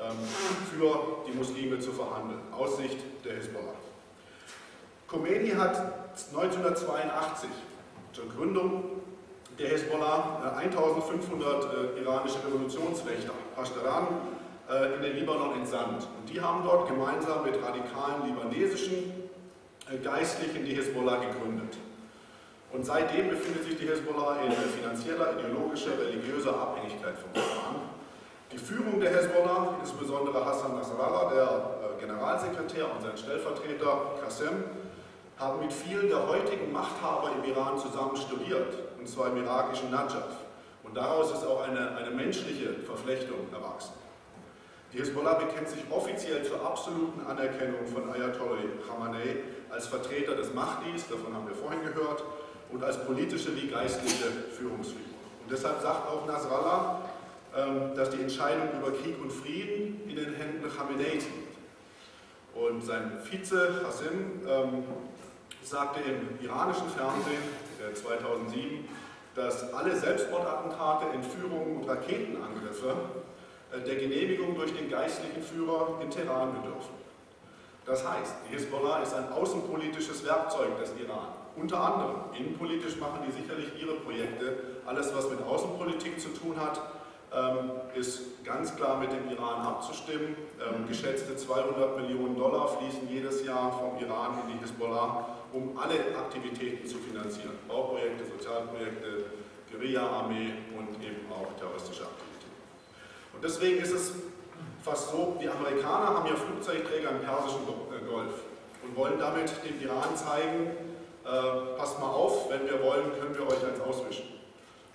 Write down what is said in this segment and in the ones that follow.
ähm, für die Muslime zu verhandeln, aus Sicht der Hisbollah. Khomeini hat 1982 zur Gründung der Hisbollah 1500 äh, iranische Revolutionswächter, Pashtaran, äh, in den Libanon entsandt. Und die haben dort gemeinsam mit radikalen libanesischen äh, Geistlichen die Hisbollah gegründet. Und seitdem befindet sich die Hisbollah in finanzieller, ideologischer, religiöser Abhängigkeit vom Iran. Die Führung der Hisbollah, insbesondere Hassan Nasrallah, der Generalsekretär und sein Stellvertreter Qasem, haben mit vielen der heutigen Machthaber im Iran zusammen studiert, und zwar im irakischen Najaf. Und daraus ist auch eine, eine menschliche Verflechtung erwachsen. Die Hisbollah bekennt sich offiziell zur absoluten Anerkennung von Ayatollah Khamenei als Vertreter des Mahdis, davon haben wir vorhin gehört, und als politische wie geistliche Führungsfigur. Und deshalb sagt auch Nasrallah, dass die Entscheidung über Krieg und Frieden in den Händen Khamenei liegt. Und sein Vize Hassim ähm, sagte im iranischen Fernsehen 2007, dass alle Selbstmordattentate, Entführungen und Raketenangriffe äh, der Genehmigung durch den geistlichen Führer in Teheran bedürfen. Das heißt, die Hisbollah ist ein außenpolitisches Werkzeug des Iran. Unter anderem, innenpolitisch machen die sicherlich ihre Projekte. Alles, was mit Außenpolitik zu tun hat, ähm, ist ganz klar mit dem Iran abzustimmen. Ähm, geschätzte 200 Millionen Dollar fließen jedes Jahr vom Iran in die Hisbollah, um alle Aktivitäten zu finanzieren. Bauprojekte, Sozialprojekte, Guerilla-Armee und eben auch terroristische Aktivitäten. Und deswegen ist es fast so, die Amerikaner haben ja Flugzeugträger im Persischen äh, Golf und wollen damit dem Iran zeigen, äh, passt mal auf, wenn wir wollen, können wir euch eins auswischen.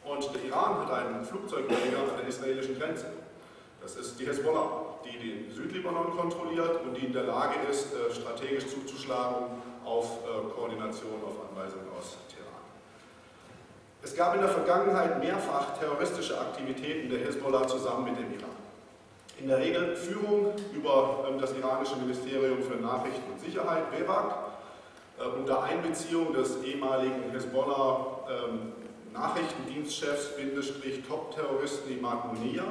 Und der Iran hat einen Flugzeugträger an der israelischen Grenze. Das ist die Hezbollah, die den Südlibanon kontrolliert und die in der Lage ist, äh, strategisch zuzuschlagen auf äh, Koordination, auf Anweisungen aus Teheran. Es gab in der Vergangenheit mehrfach terroristische Aktivitäten der Hezbollah zusammen mit dem Iran. In der Regel Führung über ähm, das iranische Ministerium für Nachrichten und Sicherheit, BEWAG, äh, unter Einbeziehung des ehemaligen Hezbollah Nachrichtendienstchefs, Bindestrich Top-Terroristen Imad Munir,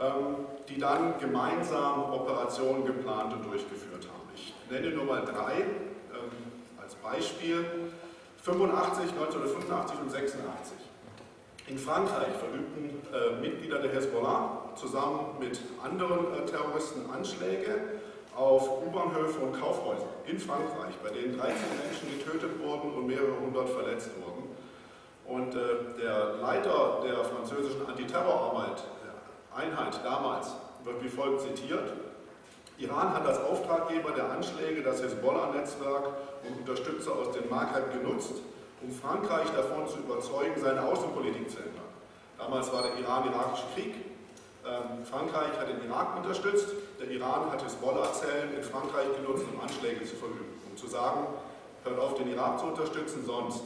ähm, die dann gemeinsam Operationen geplant und durchgeführt haben. Ich nenne nur mal drei ähm, als Beispiel. 85, 1985 und 86. In Frankreich verübten äh, Mitglieder der Hezbollah zusammen mit anderen äh, Terroristen Anschläge auf U-Bahnhöfe und Kaufhäuser in Frankreich, bei denen 13 Menschen getötet wurden und mehrere hundert verletzt wurden. Und äh, der Leiter der französischen Antiterrorarbeit, der Einheit damals, wird wie folgt zitiert. Iran hat als Auftraggeber der Anschläge das Hezbollah-Netzwerk und Unterstützer aus dem Maghreb genutzt, um Frankreich davon zu überzeugen, seine Außenpolitik zu ändern. Damals war der Iran-Irakische Krieg. Ähm, Frankreich hat den Irak unterstützt, der Iran hat Hezbollah-Zellen in Frankreich genutzt, um Anschläge zu verüben, um zu sagen, hört auf, den Irak zu unterstützen, sonst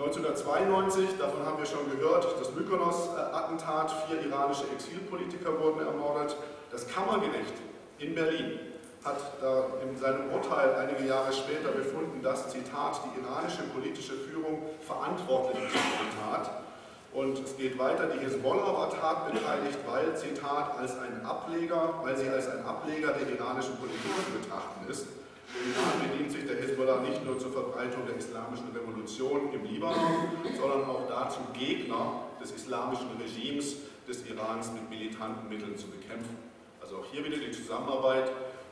1992, davon haben wir schon gehört, das Mykonos-Attentat, vier iranische Exilpolitiker wurden ermordet. Das Kammergericht in Berlin hat da in seinem Urteil einige Jahre später befunden, dass, Zitat, die iranische politische Führung verantwortlich ist für die Tat. Und es geht weiter, die Hezbollah war tatbeteiligt, weil, Zitat, als ein Ableger, weil sie als ein Ableger der iranischen Politik zu betrachten ist. Iran bedient sich der Hezbollah nicht nur zur Verbreitung der islamischen Revolution im Libanon, sondern auch dazu, Gegner des islamischen Regimes des Irans mit militanten Mitteln zu bekämpfen. Also auch hier wieder die Zusammenarbeit,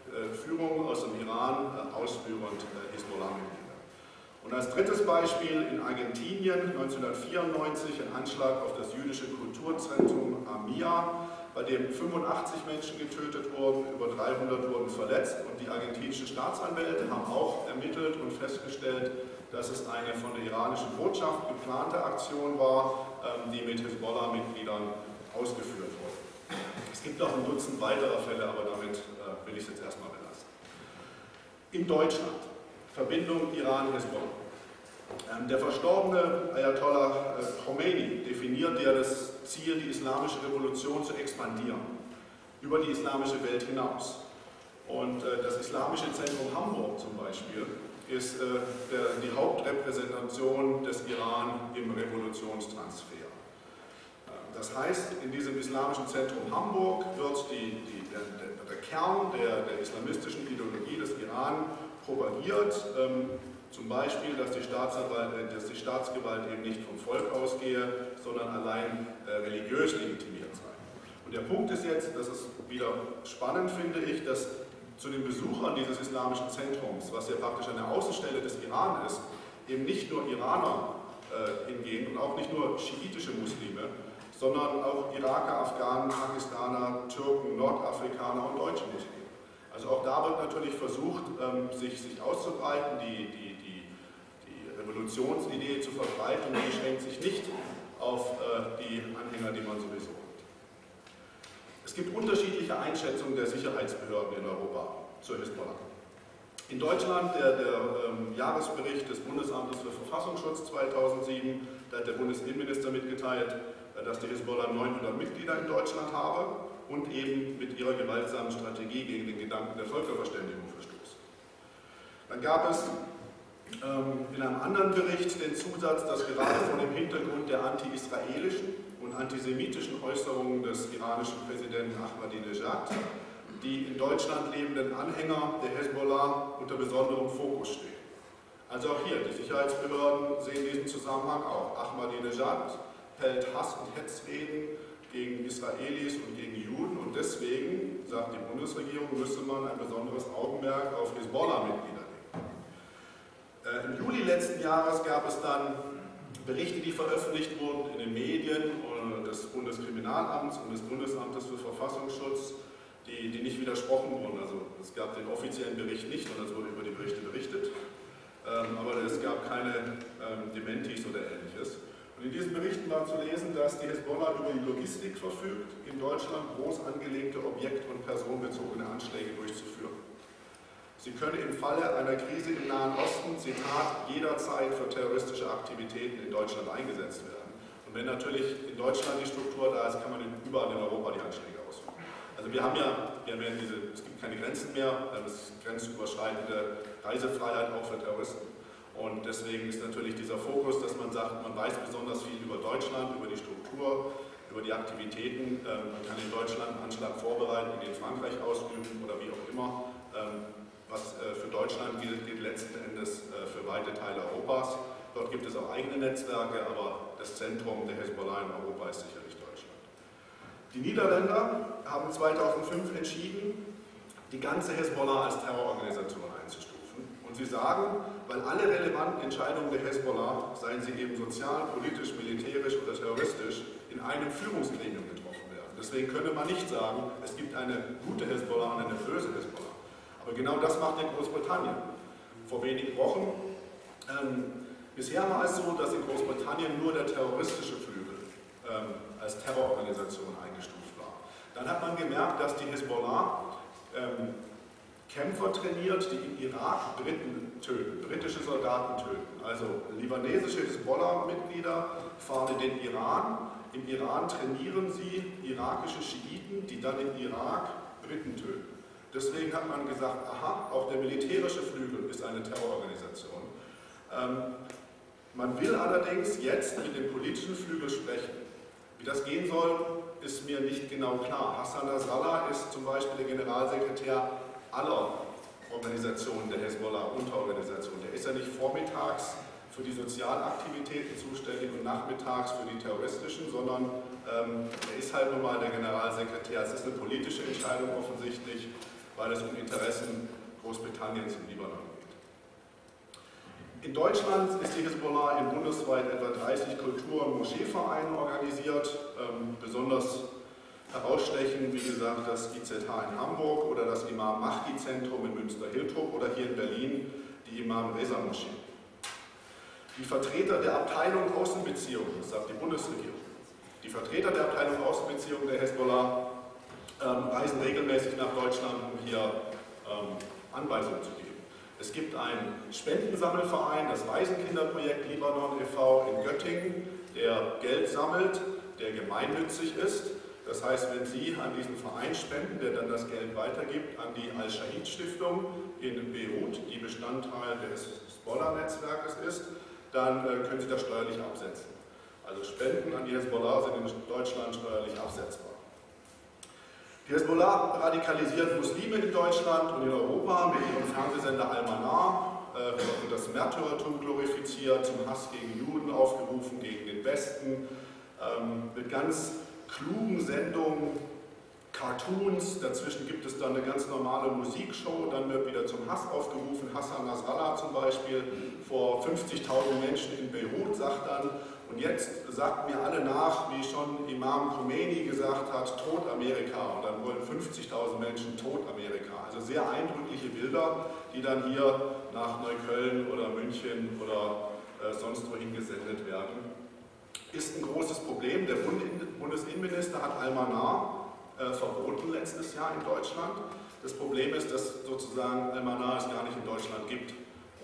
äh, Führung aus dem Iran, äh, ausführend äh, Hezbollah-Mitglieder. Und als drittes Beispiel in Argentinien 1994 ein Anschlag auf das jüdische Kulturzentrum Amia bei dem 85 Menschen getötet wurden, über 300 wurden verletzt und die argentinischen Staatsanwälte haben auch ermittelt und festgestellt, dass es eine von der iranischen Botschaft geplante Aktion war, ähm, die mit Hezbollah-Mitgliedern ausgeführt wurde. Es gibt noch ein Dutzend weiterer Fälle, aber damit äh, will ich es jetzt erstmal belassen. In Deutschland, Verbindung Iran-Hezbollah. Ähm, der verstorbene Ayatollah äh, Khomeini definiert ja das Ziel, die islamische Revolution zu expandieren, über die islamische Welt hinaus. Und äh, das Islamische Zentrum Hamburg zum Beispiel ist äh, die Hauptrepräsentation des Iran im Revolutionstransfer. Das heißt, in diesem islamischen Zentrum Hamburg wird die, die, der, der, Kern der, der, islamistischen Ideologie des Iran propagiert. Zum Beispiel, dass die, äh, dass die, Staatsgewalt eben nicht vom Volk ausgehe, sondern allein äh, religiös legitimiert sei. Und der Punkt ist jetzt, das ist wieder spannend, finde ich, dass zu den Besuchern dieses islamischen Zentrums, was ja praktisch eine Außenstelle des Iran ist, eben nicht nur Iraner äh, hingehen und auch nicht nur schiitische Muslime, sondern auch Iraker, Afghanen, Pakistaner, Türken, Nordafrikaner und deutsche Muslime. Also auch da wird natürlich versucht, ähm, sich, sich auszubreiten, die, die Revolutionsidee zu verbreiten und die schränkt sich nicht auf äh, die Anhänger, die man sowieso hat. Es gibt unterschiedliche Einschätzungen der Sicherheitsbehörden in Europa zur Hisbollah. In Deutschland der, der ähm, Jahresbericht des Bundesamtes für Verfassungsschutz 2007, da hat der Bundesinnenminister mitgeteilt, äh, dass die Hisbollah 900 Mitglieder in Deutschland habe und eben mit ihrer gewaltsamen Strategie gegen den Gedanken der Völkerverständigung verstoßen. Dann gab es in einem anderen Bericht den Zusatz, dass gerade vor dem Hintergrund der anti-israelischen und antisemitischen Äußerungen des iranischen Präsidenten Ahmadinejad die in Deutschland lebenden Anhänger der Hezbollah unter besonderem Fokus stehen. Also auch hier, die Sicherheitsbehörden sehen diesen Zusammenhang auch. Ahmadinejad hält Hass- und Hetzreden gegen Israelis und gegen Juden und deswegen, sagt die Bundesregierung, müsse man ein besonderes Augenmerk auf Hezbollah-Mitglieder Im Juli letzten Jahres gab es dann Berichte, die veröffentlicht wurden in den Medien des Bundeskriminalamts und des Bundesamtes für Verfassungsschutz, die, die nicht widersprochen wurden. Also es gab den offiziellen Bericht nicht, sondern es wurde über die Berichte berichtet. Ähm, aber es gab keine ähm, Dementis oder ähnliches. Und in diesen Berichten war zu lesen, dass die Hezbollah über die Logistik verfügt, in Deutschland groß angelegte Objekt- und personenbezogene Anschläge durchzuführen. Sie könne im Falle einer Krise im Nahen Osten, Zitat, jederzeit für terroristische Aktivitäten in Deutschland eingesetzt werden. Und wenn natürlich in Deutschland die Struktur da ist, kann man überall in Europa die Anschläge ausführen. Also wir haben ja, wir haben ja diese, es gibt keine Grenzen mehr, es ist grenzüberschreitende Reisefreiheit auch für Terroristen. Und deswegen ist natürlich dieser Fokus, dass man sagt, man weiß besonders viel über Deutschland, über die Struktur, über die Aktivitäten. Ähm, man kann in Deutschland einen Anschlag vorbereiten, den in Frankreich ausüben oder wie auch immer. Was äh, für Deutschland gilt, gilt letzten Endes äh, für weite Teile Europas. Dort gibt es auch eigene Netzwerke, aber das Zentrum der Hezbollah in Europa ist sicherlich Deutschland. Die Niederländer haben 2005 entschieden, die ganze Hezbollah als Terrororganisation einzustufen. Und sie sagen, weil alle relevanten Entscheidungen der Hezbollah, seien sie eben sozial, politisch, militärisch oder terroristisch, in einem Führungsgremium getroffen werden. Deswegen könne man nicht sagen, es gibt eine gute Hezbollah und eine böse Hezbollah. Aber genau das macht ja Großbritannien. Vor wenigen Wochen, ähm, bisher war es so, dass in Großbritannien nur der terroristische Flügel ähm, als Terrororganisation eingestuft war. Dann hat man gemerkt, dass die Hezbollah ähm, Kämpfer trainiert, die im Irak Briten töten, britische Soldaten töten. Also libanesische Hisbollah-Mitglieder fahren in den Iran. Im Iran trainieren sie irakische Schiiten, die dann im Irak Briten töten. Deswegen hat man gesagt, aha, auch der militärische Flügel ist eine Terrororganisation. Ähm, man will allerdings jetzt mit dem politischen Flügel sprechen. Wie das gehen soll, ist mir nicht genau klar. Hassan Nasrallah ist zum Beispiel der Generalsekretär aller Organisationen der Hezbollah, Unterorganisationen. Der ist ja nicht vormittags für die Sozialaktivitäten zuständig und nachmittags für die terroristischen, sondern ähm, er ist halt nun mal der Generalsekretär. Es ist eine politische Entscheidung offensichtlich, weil es um Interessen Großbritanniens im Libanon geht. In Deutschland ist die Hezbollah in bundesweit etwa 30 Kultur- und Moscheevereinen organisiert, ähm, besonders herausstechen, wie gesagt, das IZH in Hamburg oder das Imam Mahdi Zentrum in Münster-Hiltrup oder hier in Berlin die Imam Reza Moschee. Die Vertreter der Abteilung Außenbeziehungen, das sagt die Bundesregierung, die Vertreter der Abteilung Außenbeziehungen der Hezbollah ähm, reisen regelmäßig nach Deutschland, um hier ähm, Anweisungen zu geben. Es gibt einen Spendensammelverein, das Waisenkinderprojekt Libanon e.V. in Göttingen, der Geld sammelt, der gemeinnützig ist das heißt, wenn Sie an diesen Verein spenden, der dann das Geld weitergibt an die Al-Shahid-Stiftung in Beirut, die Bestandteil des Hezbollah-Netzwerkes ist, dann äh, können Sie das steuerlich absetzen. Also Spenden an die Hezbollah sind in Deutschland steuerlich absetzbar. Die Hezbollah radikalisiert Muslime in Deutschland und in Europa mit ihrem Fernsehsender Al-Manar, äh, wird das Märtyrertum glorifiziert, zum Hass gegen Juden aufgerufen, gegen den Westen, ähm, mit ganz klugen Sendungen, Cartoons, dazwischen gibt es dann eine ganz normale Musikshow, dann wird wieder zum Hass aufgerufen, Hassan Nasrallah zum Beispiel, vor 50.000 Menschen in Beirut sagt dann, und jetzt sagt mir alle nach, wie schon Imam Khomeini gesagt hat, Tod Amerika, und dann wollen 50.000 Menschen Tod Amerika. Also sehr eindrückliche Bilder, die dann hier nach Neukölln oder München oder äh, sonst wohin gesendet werden. Ist ein großes Problem. Der Bundesinnenminister hat Almanar äh, verboten letztes Jahr in Deutschland. Das Problem ist, dass sozusagen Almanar es gar nicht in Deutschland gibt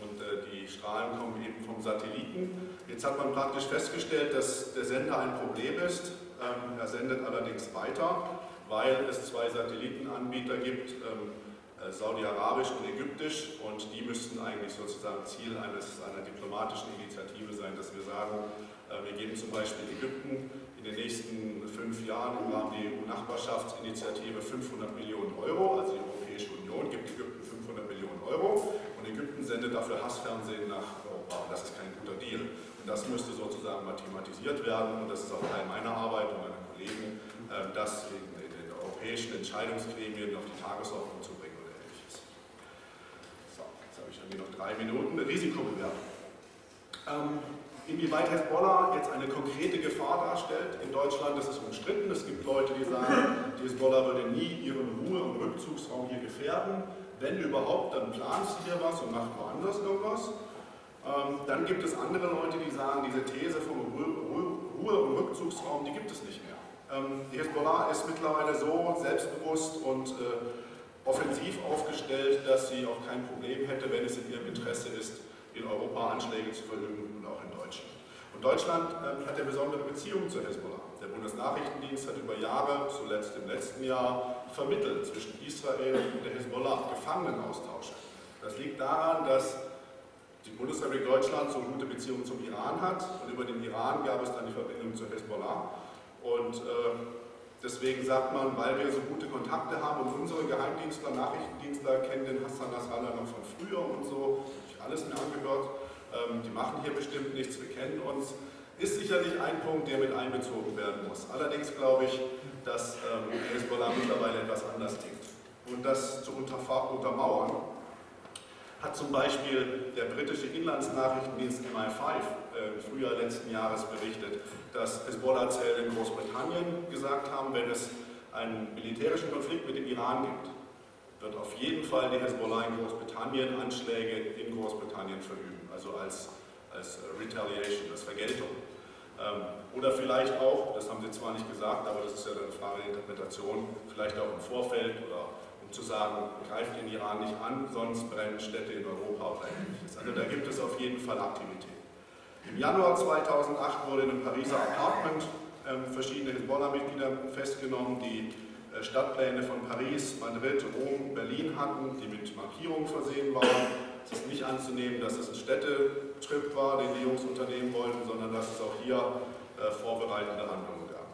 und äh, die Strahlen kommen eben vom Satelliten. Jetzt hat man praktisch festgestellt, dass der Sender ein Problem ist. Ähm, er sendet allerdings weiter, weil es zwei Satellitenanbieter gibt, ähm, äh, Saudi-Arabisch und Ägyptisch und die müssten eigentlich sozusagen Ziel eines, einer diplomatischen Initiative sein, dass wir sagen, äh, wir geben zum Beispiel Ägypten in den nächsten fünf Jahren im Rahmen der EU-Nachbarschaftsinitiative 500 Millionen Euro, also die Europäische Union gibt Ägypten 500 Millionen Euro Ägypten sendet dafür Hassfernsehen nach Europa. Das ist kein guter Deal. Und das müsste sozusagen mathematisiert werden und das ist auch Teil meiner Arbeit und meiner Kollegen, ähm, das in den europäischen Entscheidungsgremien auf die Tagesordnung zu bringen oder ähnliches. So, jetzt habe ich irgendwie noch drei Minuten. Risikobewertung. Ähm, Inwieweit Hezbollah jetzt eine konkrete Gefahr darstellt in Deutschland, das ist umstritten. Es gibt Leute, die sagen, die Hezbollah würde nie ihren Ruhe- und Rückzugsraum hier gefährden. Wenn überhaupt, dann plant sie hier was und macht woanders irgendwas. Ähm, dann gibt es andere Leute, die sagen, diese These vom Ruhe- und Rückzugsraum, die gibt es nicht mehr. Ähm, die Hezbollah ist mittlerweile so selbstbewusst und äh, offensiv aufgestellt, dass sie auch kein Problem hätte, wenn es in ihrem Interesse ist, in Europa Anschläge zu verüben und auch in Deutschland. Und Deutschland äh, hat ja besondere Beziehungen zur Hezbollah. Der Bundesnachrichtendienst hat über Jahre, zuletzt im letzten Jahr, vermittelt zwischen Israel und der Hezbollah Gefangenenaustausche. Das liegt daran, dass die Bundesrepublik Deutschland so gute Beziehungen zum Iran hat und über den Iran gab es dann die Verbindung zur Hezbollah. Und äh, deswegen sagt man, weil wir so gute Kontakte haben und unsere Geheimdienstler, Nachrichtendienstler kennen den Hassan Nasrallah noch von früher und so, alles mir angehört. Ähm, die machen hier bestimmt nichts, wir kennen uns. Ist sicherlich ein Punkt, der mit einbezogen werden muss. Allerdings glaube ich, dass ähm, Hezbollah mittlerweile etwas anders denkt. Und das zu untermauern, hat zum Beispiel der britische Inlandsnachrichtendienst MI5 äh, im Frühjahr letzten Jahres berichtet, dass Hezbollah-Zellen in Großbritannien gesagt haben, wenn es einen militärischen Konflikt mit dem Iran gibt, wird auf jeden Fall die Hezbollah in Großbritannien Anschläge in Großbritannien verüben, also als, als Retaliation, als Vergeltung. Ähm, oder vielleicht auch, das haben Sie zwar nicht gesagt, aber das ist ja eine Frage der Interpretation, vielleicht auch im Vorfeld oder um zu sagen, greift den Iran nicht an, sonst brennen Städte in Europa oder ähnliches. Also da gibt es auf jeden Fall Aktivität. Im Januar 2008 wurde in einem Pariser Apartment ähm, verschiedene Hezbollah-Mitglieder festgenommen, die äh, Stadtpläne von Paris, Madrid, Rom, Berlin hatten, die mit Markierungen versehen waren. Es ist nicht anzunehmen, dass es ein Städtetrip war, den die Jungs unternehmen wollten, sondern dass es auch hier äh, vorbereitende Handlungen gab.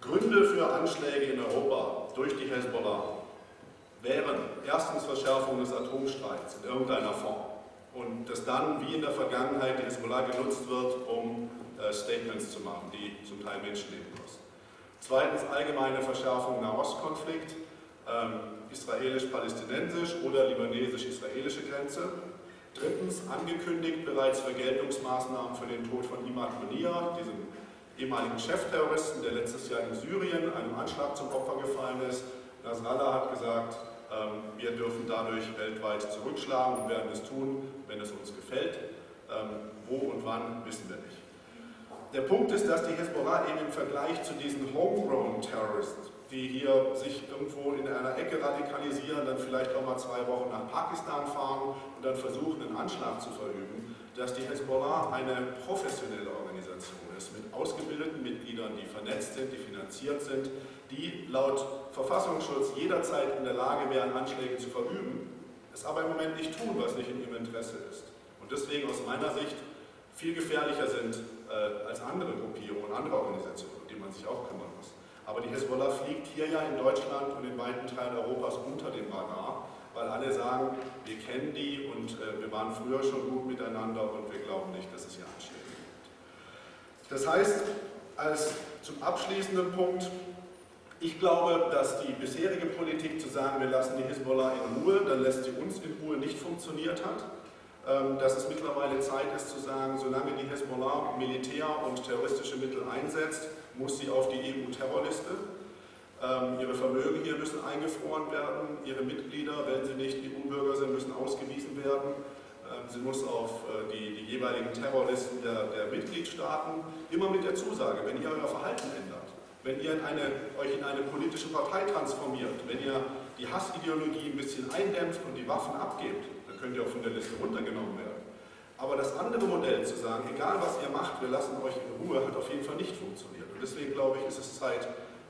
Gründe für Anschläge in Europa durch die Hezbollah wären erstens Verschärfung des Atomstreits in irgendeiner Form und dass dann, wie in der Vergangenheit, die Hezbollah genutzt wird, um äh, Statements zu machen, die zum Teil Menschenleben kosten. Zweitens allgemeine Verschärfung Nahostkonflikt, ähm, israelisch-palästinensisch oder libanesisch-israelische Grenze. Drittens angekündigt bereits Vergeltungsmaßnahmen für den Tod von Imad Munir, diesem ehemaligen Chefterroristen, der letztes Jahr in Syrien einem Anschlag zum Opfer gefallen ist. Nasrallah hat gesagt, ähm, wir dürfen dadurch weltweit zurückschlagen und werden es tun, wenn es uns gefällt. Ähm, wo und wann wissen wir nicht. Der Punkt ist, dass die Hezbollah eben im Vergleich zu diesen Homegrown Terrorists, die hier sich irgendwo in einer Ecke radikalisieren, dann vielleicht auch mal zwei Wochen nach Pakistan fahren und dann versuchen, einen Anschlag zu verüben, dass die Hezbollah eine professionelle Organisation ist, mit ausgebildeten Mitgliedern, die vernetzt sind, die finanziert sind, die laut Verfassungsschutz jederzeit in der Lage wären, Anschläge zu verüben, es aber im Moment nicht tun, was nicht in ihrem Interesse ist. Und deswegen aus meiner Sicht viel gefährlicher sind äh, als andere Gruppierungen, andere Organisationen, um die man sich auch kümmern muss. Aber die Hezbollah fliegt hier ja in Deutschland und in weiten Teilen Europas unter dem Radar, weil alle sagen, wir kennen die und äh, wir waren früher schon gut miteinander und wir glauben nicht, dass es hier Anschläge gibt. Das heißt, als zum abschließenden Punkt, ich glaube, dass die bisherige Politik zu sagen, wir lassen die Hisbollah in Ruhe, dann lässt sie uns in Ruhe nicht funktioniert hat. Ähm, dass es mittlerweile Zeit ist zu sagen, solange die Hisbollah Militär und terroristische Mittel einsetzt, muss sie auf die EU-Terrorliste. Ähm, ihre Vermögen hier müssen eingefroren werden, ihre Mitglieder, wenn sie nicht EU-Bürger sind, müssen ausgewiesen werden. Ähm, sie muss auf äh, die, die jeweiligen Terrorlisten der, der Mitgliedstaaten, immer mit der Zusage, wenn ihr euer Verhalten ändert, wenn ihr in eine, euch in eine politische Partei transformiert, wenn ihr die Hassideologie ein bisschen eindämpft und die Waffen abgebt, dann könnt ihr auch von der Liste runtergenommen werden. Aber das andere Modell zu sagen, egal was ihr macht, wir lassen euch in Ruhe, hat auf jeden Fall nicht funktioniert. Und deswegen glaube ich, ist es Zeit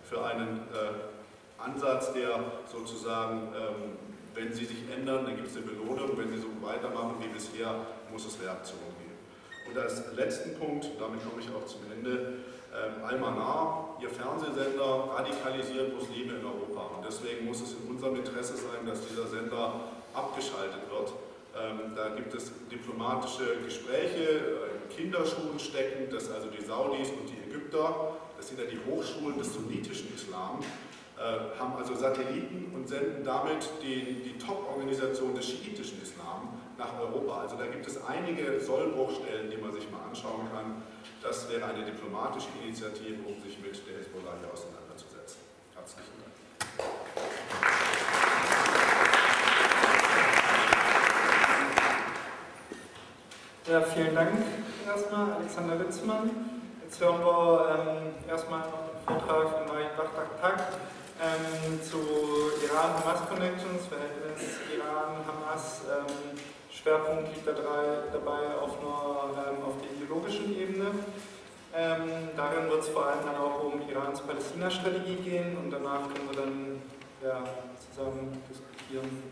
für einen äh, Ansatz, der sozusagen, ähm, wenn sie sich ändern, dann gibt es eine Belohnung, wenn sie so weitermachen wie bisher, muss es Reaktionen geben. Und als letzten Punkt, damit komme ich auch zum Ende, ähm, Al-Manar, ihr Fernsehsender, radikalisiert Muslime in Europa. Und deswegen muss es in unserem Interesse sein, dass dieser Sender abgeschaltet wird. Ähm, da gibt es diplomatische Gespräche, äh, in Kinderschuhen stecken, dass also die Saudis und die Ägypter, das sind ja die Hochschulen des sunnitischen Islam, äh, haben also Satelliten und senden damit die, die Top-Organisation des schiitischen Islam nach Europa. Also da gibt es einige Sollbruchstellen, die man sich mal anschauen kann. Das wäre eine diplomatische Initiative, um sich mit der Hezbollah hier auseinanderzusetzen. Herzlichen Dank. Ja, vielen Dank erstmal, Alexander Witzmann. Jetzt hören wir ähm, erstmal noch den Vortrag von Marek Bachtak ähm, zu Iran-Hamas-Connections, Verhältnis Iran-Hamas. Ähm, Schwerpunkt liegt da drei, dabei auf, einer, ähm, auf der ideologischen Ebene. Ähm, darin wird es vor allem dann auch um Irans Palästina-Strategie gehen und danach können wir dann ja, zusammen diskutieren.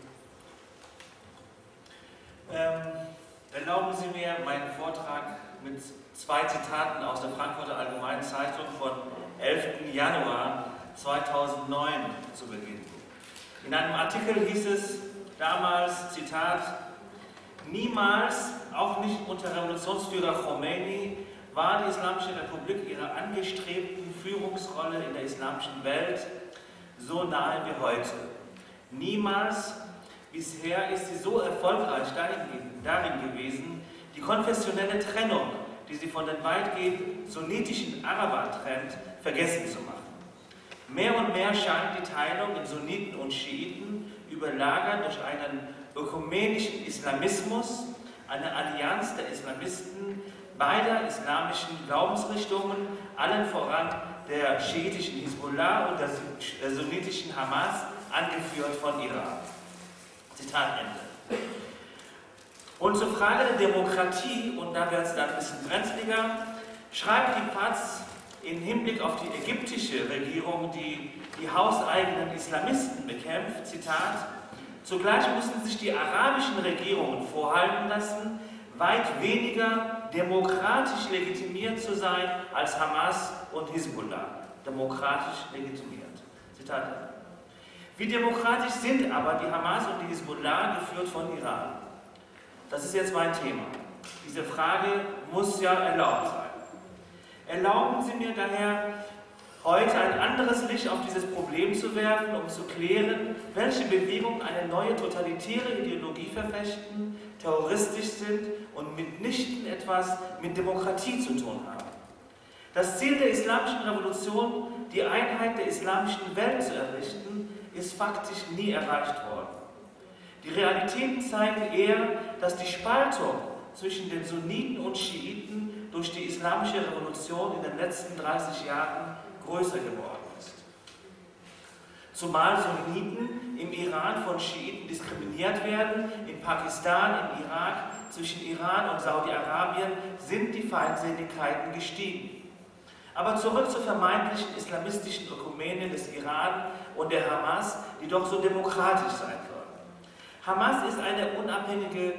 Erlauben Sie mir, meinen Vortrag mit zwei Zitaten aus der Frankfurter Allgemeinen Zeitung von 11. Januar 2009 zu beginnen. In einem Artikel hieß es damals, Zitat, niemals, auch nicht unter Revolutionsführer Khomeini, war die Islamische Republik ihrer angestrebten Führungsrolle in der islamischen Welt so nahe wie heute. Niemals bisher ist sie so erfolgreich dahingehend darin gewesen, die konfessionelle Trennung, die sie von den weitgehend sunnitischen Arabern trennt, vergessen zu machen. Mehr und mehr scheint die Teilung in Sunniten und Schiiten überlagert durch einen ökumenischen Islamismus, eine Allianz der Islamisten beider islamischen Glaubensrichtungen, allen voran der schiitischen Hisbollah und der sunnitischen Hamas, angeführt von Iran. Zitat Ende. Und zur Frage der Demokratie, und da wird es dann ein bisschen brenzliger, schreibt die Paz im Hinblick auf die ägyptische Regierung, die die hauseigenen Islamisten bekämpft, Zitat, zugleich müssen sich die arabischen Regierungen vorhalten lassen, weit weniger demokratisch legitimiert zu sein als Hamas und Hisbollah. Demokratisch legitimiert. Zitat. Wie demokratisch sind aber die Hamas und die Hisbollah, geführt von Iran? Das ist jetzt mein Thema. Diese Frage muss ja erlaubt sein. Erlauben Sie mir daher, heute ein anderes Licht auf dieses Problem zu werfen, um zu klären, welche Bewegungen eine neue totalitäre Ideologie verfechten, terroristisch sind und mitnichten etwas mit Demokratie zu tun haben. Das Ziel der islamischen Revolution, die Einheit der islamischen Welt zu errichten, ist faktisch nie erreicht worden. Die Realitäten zeigen eher, dass die Spaltung zwischen den Sunniten und Schiiten durch die islamische Revolution in den letzten 30 Jahren größer geworden ist. Zumal Sunniten im Iran von Schiiten diskriminiert werden, in Pakistan, im Irak, zwischen Iran und Saudi-Arabien sind die Feindseligkeiten gestiegen. Aber zurück zur vermeintlichen islamistischen Ökumene des Iran und der Hamas, die doch so demokratisch sein Hamas ist eine unabhängige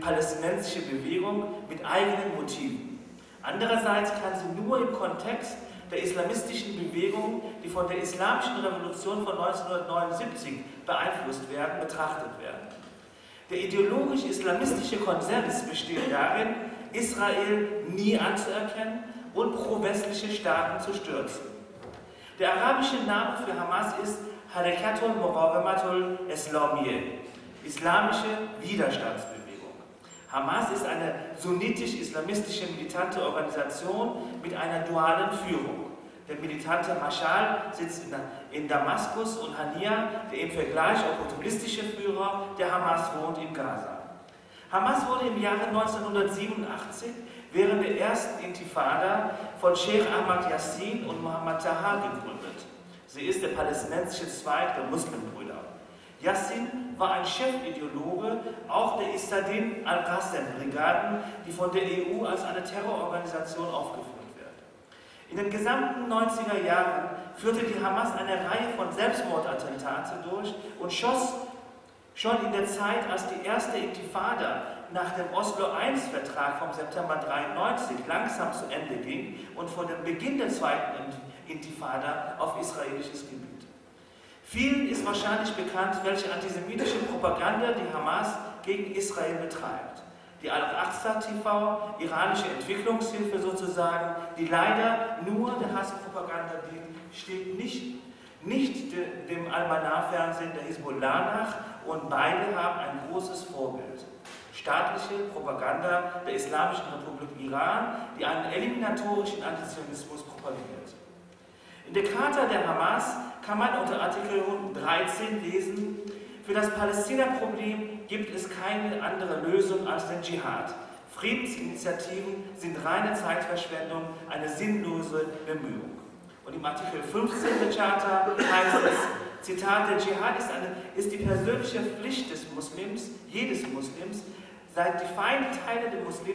palästinensische Bewegung mit eigenen Motiven. Andererseits kann sie nur im Kontext der islamistischen Bewegung, die von der Islamischen Revolution von 1979 beeinflusst werden, betrachtet werden. Der ideologisch-islamistische Konsens besteht darin, Israel nie anzuerkennen und pro-westliche Staaten zu stürzen. Der arabische Name für Hamas ist Harekatul Muqawamatul Islamiyeh, islamische Widerstandsbewegung. Hamas ist eine sunnitisch-islamistische militante Organisation mit einer dualen Führung. Der militante Marschall sitzt in, Damaskus und Hania, der im Vergleich opportunistische Führer der Hamas wohnt in Gaza. Hamas wurde im Jahre 1987 während der ersten Intifada von Sheikh Ahmad Yassin und Muhammad Taha gegründet. Sie ist der palästinensische Zweig der Muslimbrüder. Yassin war ein Chefideologe auch der Istadin al-Qassem-Brigaden, die von der EU als eine Terrororganisation aufgeführt wird. In den gesamten 90er Jahren führte die Hamas eine Reihe von Selbstmordattentaten durch und schoss schon in der Zeit, als die erste Intifada nach dem Oslo I-Vertrag vom September 1993 langsam zu Ende ging und vor dem Beginn der zweiten Intifada auf israelisches Gebiet. Vielen ist wahrscheinlich bekannt, welche antisemitische Propaganda die Hamas gegen Israel betreibt. Die Al-Aqsa TV, iranische Entwicklungshilfe sozusagen, die leider nur der Hasspropaganda dient, steht nicht, nicht dem Al-Manar-Fernsehen der Hisbollah nach und beide haben ein großes Vorbild. Staatliche Propaganda der Islamischen Republik Iran, die einen eliminatorischen Antisemitismus propagiert. In der Charta der Hamas kann man unter Artikel 13 lesen, für das Palästina-Problem gibt es keine andere Lösung als den Dschihad. Friedensinitiativen sind reine Zeitverschwendung, eine sinnlose Bemühung. Und im Artikel 15 der Charta heißt es, Zitat, der Dschihad ist, eine, ist die persönliche Pflicht des Muslims, jedes Muslims, seit die Feinde Teile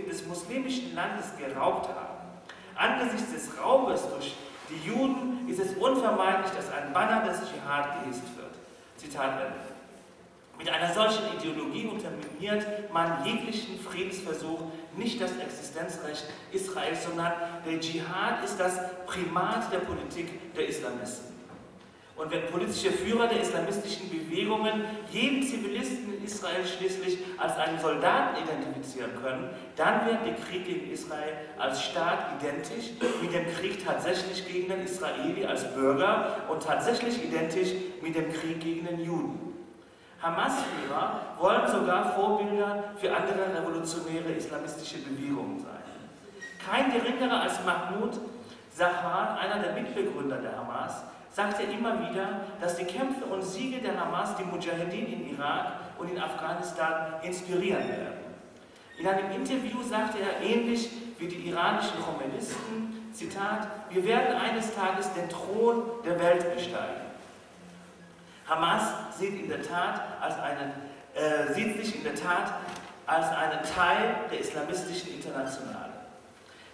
des muslimischen Landes geraubt haben. Angesichts des Raubes durch die Juden ist es unvermeidlich, dass ein Banner des Dschihad gehisst wird. Zitat Ende. Mit einer solchen Ideologie unterminiert man jeglichen Friedensversuch, nicht das Existenzrecht Israels, sondern der Dschihad ist das Primat der Politik der Islamisten. Und wenn politische Führer der islamistischen Bewegungen jeden Zivilisten in Israel schließlich als einen Soldaten identifizieren können, dann wird der Krieg gegen Israel als Staat identisch mit dem Krieg tatsächlich gegen den Israeli als Bürger und tatsächlich identisch mit dem Krieg gegen den Juden. Hamas-Führer wollen sogar Vorbilder für andere revolutionäre islamistische Bewegungen sein. Kein geringerer als Mahmoud Zahar, einer der Mitbegründer der Hamas, sagt er immer wieder, dass die Kämpfe und Siege der Hamas die Mujahedin in Irak und in Afghanistan inspirieren werden. In einem Interview sagte er ähnlich wie die iranischen Kommunisten, Zitat, wir werden eines Tages den Thron der Welt besteigen. Hamas sieht, in der Tat als eine, äh, sieht sich in der Tat als einen Teil der islamistischen Internationale.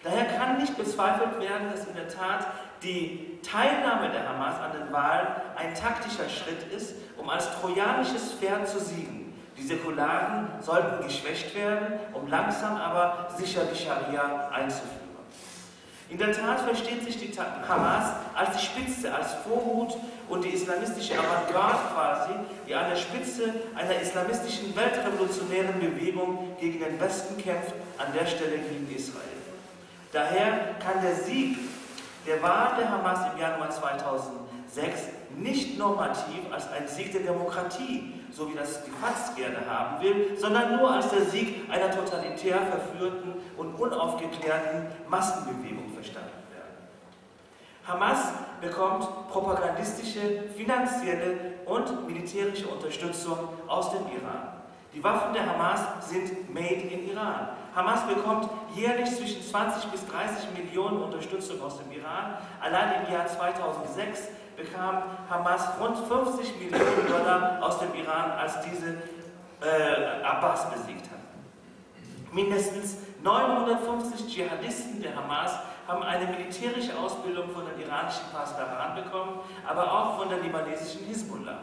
Daher kann nicht bezweifelt werden, dass in der Tat die Teilnahme der Hamas an den Wahlen ein taktischer Schritt ist, um als trojanisches Pferd zu siegen. Die Säkularen sollten geschwächt werden, um langsam aber sicher die Scharia einzuführen. In der Tat versteht sich die Hamas als die Spitze, als Vorhut und die islamistische Avantgarde quasi, die an der Spitze einer islamistischen weltrevolutionären Bewegung gegen den Westen kämpft, an der Stelle gegen Israel. Daher kann der Sieg der war der Hamas im Januar 2006 nicht normativ als ein Sieg der Demokratie, so wie das die FATS gerne haben will, sondern nur als der Sieg einer totalitär verführten und unaufgeklärten Massenbewegung verstanden werden. Hamas bekommt propagandistische, finanzielle und militärische Unterstützung aus dem Iran. Die Waffen der Hamas sind made in Iran. Hamas bekommt jährlich zwischen 20 bis 30 Millionen Unterstützung aus dem Iran. Allein im Jahr 2006 bekam Hamas rund 50 Millionen Dollar aus dem Iran, als diese äh, Abbas besiegt hat. Mindestens 950 Dschihadisten der Hamas haben eine militärische Ausbildung von den iranischen Pasdaran bekommen, aber auch von der libanesischen Hisbollah.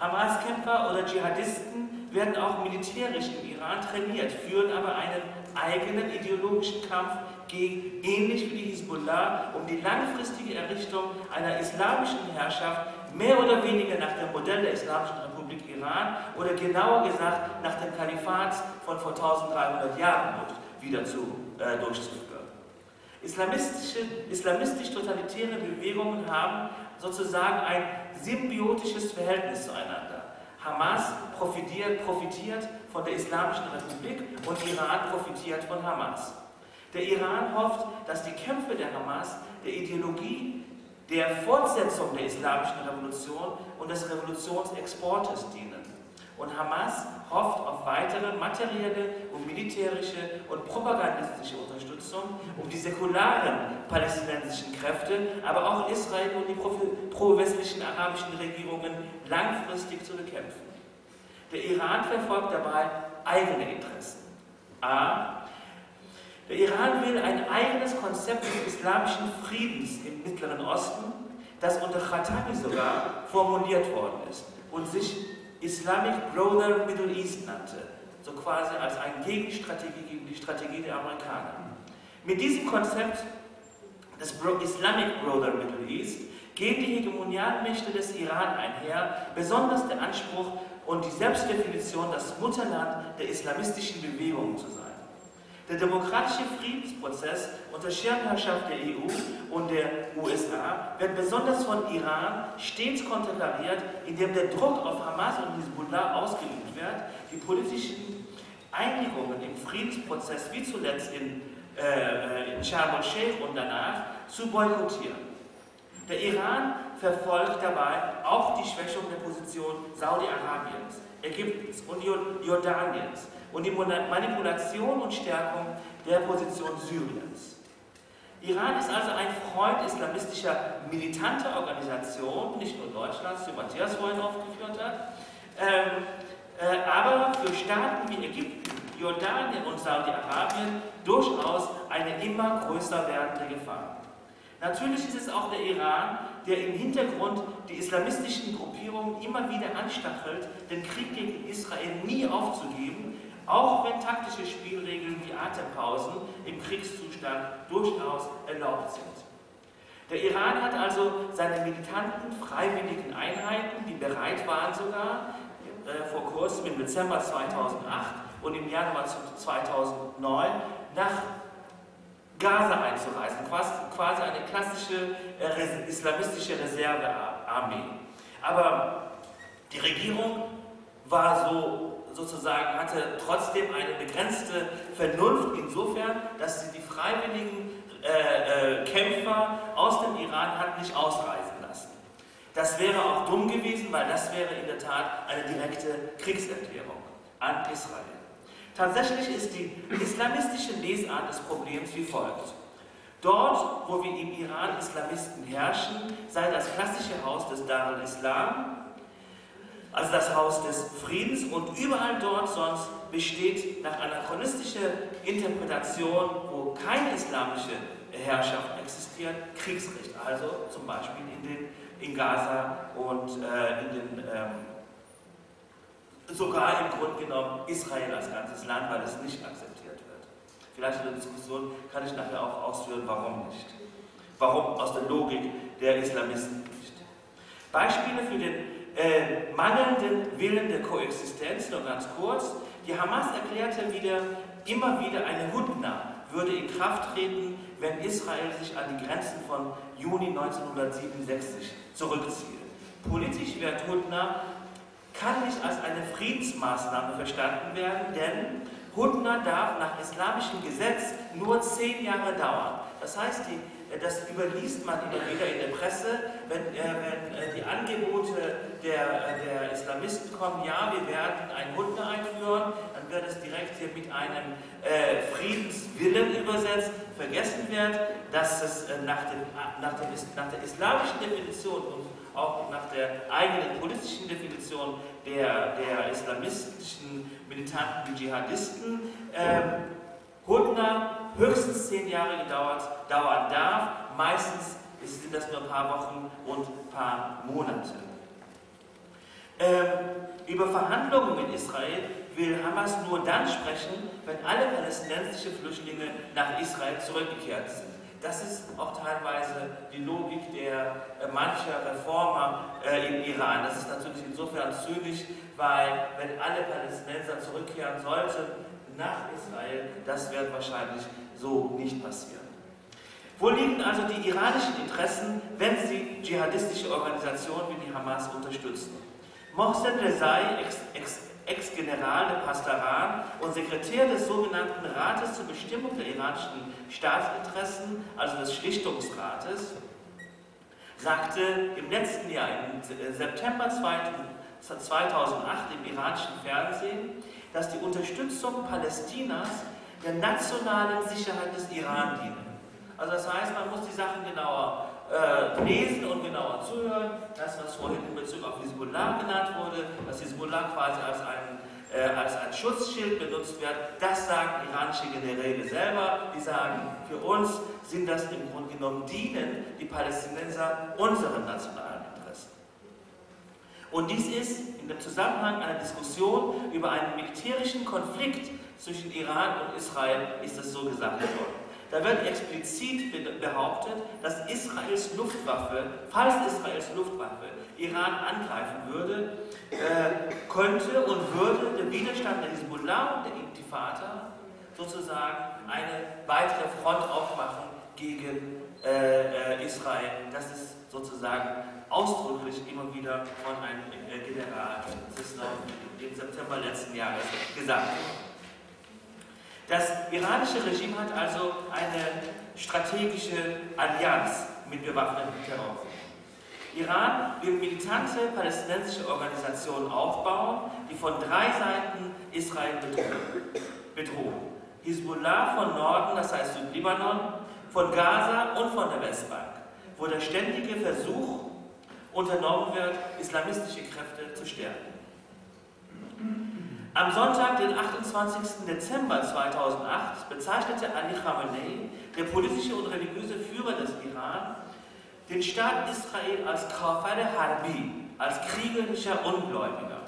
Hamas-Kämpfer oder Dschihadisten werden auch militärisch im Iran trainiert, führen aber einen eigenen ideologischen Kampf gegen, ähnlich wie die Hisbollah, um die langfristige Errichtung einer islamischen Herrschaft mehr oder weniger nach dem Modell der Islamischen Republik Iran oder genauer gesagt nach dem Kalifat von vor 1300 Jahren wieder zu, äh, durchzuführen. Islamistisch-totalitäre Bewegungen haben sozusagen ein symbiotisches Verhältnis zueinander. Hamas profitiert, profitiert von der Islamischen Republik und Iran profitiert von Hamas. Der Iran hofft, dass die Kämpfe der Hamas der Ideologie der Fortsetzung der Islamischen Revolution und des Revolutionsexportes dienen. Und Hamas hofft auf weitere materielle und militärische und propagandistische Unterstützung, um die säkularen palästinensischen Kräfte, aber auch Israel und die pro-westlichen arabischen Regierungen langfristig zu bekämpfen. Der Iran verfolgt dabei eigene Interessen. A. Der Iran will ein eigenes Konzept des islamischen Friedens im Mittleren Osten, das unter Khatami sogar formuliert worden ist und sich Islamic Brother Middle East nannte, so quasi als eine Gegenstrategie gegen die Strategie der Amerikaner. Mit diesem Konzept des Islamic Brother Middle East gehen die Hegemonialmächte des Iran einher, besonders der Anspruch und die Selbstdefinition, das Mutterland der islamistischen Bewegungen zu sein. Der demokratische Friedensprozess unter Schirmherrschaft der EU und der USA wird besonders von Iran stets konterkariert, indem der Druck auf Hamas und Hezbollah ausgeübt wird, die politischen Einigungen im Friedensprozess, wie zuletzt in, äh, in Sharm el-Sheikh und danach, zu boykottieren. Der Iran verfolgt dabei auch die Schwächung der Position Saudi-Arabiens, Ägyptens und Jordaniens und die Manipulation und Stärkung der Position Syriens. Iran ist also ein Freund islamistischer militanter Organisationen, nicht nur Deutschlands, wie Matthias vorhin aufgeführt hat, ähm, äh, aber für Staaten wie Ägypten, Jordanien und Saudi-Arabien durchaus eine immer größer werdende Gefahr. Natürlich ist es auch der Iran, der im Hintergrund die islamistischen Gruppierungen immer wieder anstachelt, den Krieg gegen Israel nie aufzugeben auch wenn taktische Spielregeln wie Atempausen im Kriegszustand durchaus erlaubt sind. Der Iran hat also seine militanten, freiwilligen Einheiten, die bereit waren sogar, äh, vor kurzem im Dezember 2008 und im Januar 2009 nach Gaza einzureisen, quasi eine klassische äh, islamistische Reservearmee. Aber die Regierung war so sozusagen hatte trotzdem eine begrenzte Vernunft insofern, dass sie die freiwilligen äh, äh, Kämpfer aus dem Iran hat nicht ausreisen lassen. Das wäre auch dumm gewesen, weil das wäre in der Tat eine direkte Kriegserklärung an Israel. Tatsächlich ist die islamistische Lesart des Problems wie folgt. Dort, wo wir im Iran Islamisten herrschen, sei das klassische Haus des Dar al-Islam also das Haus des Friedens und überall dort sonst besteht nach anachronistischer Interpretation, wo keine islamische Herrschaft existiert, Kriegsrecht. Also zum Beispiel in, den, in Gaza und äh, in den, ähm, sogar im Grunde genommen Israel als ganzes Land, weil es nicht akzeptiert wird. Vielleicht in der Diskussion kann ich nachher auch ausführen, warum nicht. Warum aus der Logik der Islamisten nicht. Beispiele für den äh, mangelnden Willen der Koexistenz, nur ganz kurz. Die Hamas erklärte wieder, immer wieder eine Hudna würde in Kraft treten, wenn Israel sich an die Grenzen von Juni 1967 zurückzieht. Politisch wird Hudna kann nicht als eine Friedensmaßnahme verstanden werden, denn Hudna darf nach islamischem Gesetz nur zehn Jahre dauern. Das heißt, die das überliest man immer wieder in der Presse, wenn, äh, wenn äh, die Angebote der, äh, der Islamisten kommen, ja, wir werden einen Hund einführen, dann wird es direkt hier mit einem äh, Friedenswillen übersetzt. Vergessen wird, dass es äh, nach, dem, nach, dem, nach der islamischen Definition und auch nach der eigenen politischen Definition der, der islamistischen militanten Dschihadisten ähm, Hudna höchstens zehn Jahre gedauert, dauern darf. Meistens sind das nur ein paar Wochen und ein paar Monate. Ähm, über Verhandlungen mit Israel will Hamas nur dann sprechen, wenn alle palästinensischen Flüchtlinge nach Israel zurückgekehrt sind. Das ist auch teilweise die Logik der äh, mancher Reformer äh, im Iran. Das ist natürlich insofern zynisch, weil wenn alle Palästinenser zurückkehren sollten nach Israel, das wird wahrscheinlich so nicht passieren. Wo liegen also die iranischen Interessen, wenn sie dschihadistische Organisationen wie die Hamas unterstützen? Mohsen Rezai, Ex-General der Pastaran und Sekretär des sogenannten Rates zur Bestimmung der iranischen Staatsinteressen, also des Schlichtungsrates, sagte im letzten Jahr, im September 2008 im iranischen Fernsehen, dass die Unterstützung Palästinas der nationalen Sicherheit des Iran diene. Also das heißt, man muss die Sachen genauer äh, lesen und genauer zuhören. Das, was vorhin in Bezug auf Hezbollah genannt wurde, dass Hezbollah quasi als ein, äh, als ein Schutzschild benutzt wird, das sagen iranische Generäle selber. Die sagen, für uns sind das im Grunde genommen dienen die Palästinenser unseren nationalen Interessen. Und dies ist in dem Zusammenhang einer Diskussion über einen militärischen Konflikt zwischen Iran und Israel ist das so gesagt worden. Da wird explizit behauptet, dass Israels Luftwaffe, falls Israels Luftwaffe Iran angreifen würde, äh, könnte und würde der Widerstand der Hezbollah und der Intifada sozusagen eine weitere Front aufmachen gegen äh, äh, Israel. Das ist sozusagen ausdrücklich immer wieder von einem äh, General Cisnov im September letzten Jahres gesagt das iranische Regime hat also eine strategische Allianz mit bewaffneten Terror. Iran will militante palästinensische Organisationen aufbauen, die von drei Seiten Israel bedrohen. Hezbollah von Norden, das heißt Südlibanon, von Gaza und von der Westbank, wo der ständige Versuch unternommen wird, islamistische Kräfte zu stärken. Am Sonntag, den 28. Dezember 2008, bezeichnete Ali Khamenei, der politische und religiöse Führer des Iran, den Staat Israel als Kafir Harbi, als kriegerischer Ungläubiger.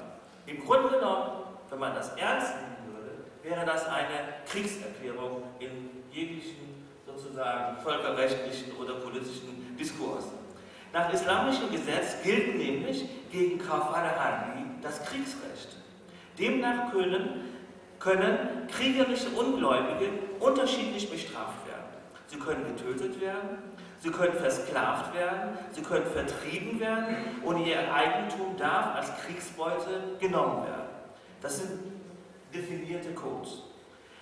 Im Grunde genommen, wenn man das ernst nehmen würde, wäre das eine Kriegserklärung in jeglichen sozusagen völkerrechtlichen oder politischen Diskurs. Nach islamischem Gesetz gilt nämlich gegen Kafir Harbi das Kriegsrecht. Demnach können, können kriegerische Ungläubige unterschiedlich bestraft werden. Sie können getötet werden, sie können versklavt werden, sie können vertrieben werden und ihr Eigentum darf als Kriegsbeute genommen werden. Das sind definierte Codes.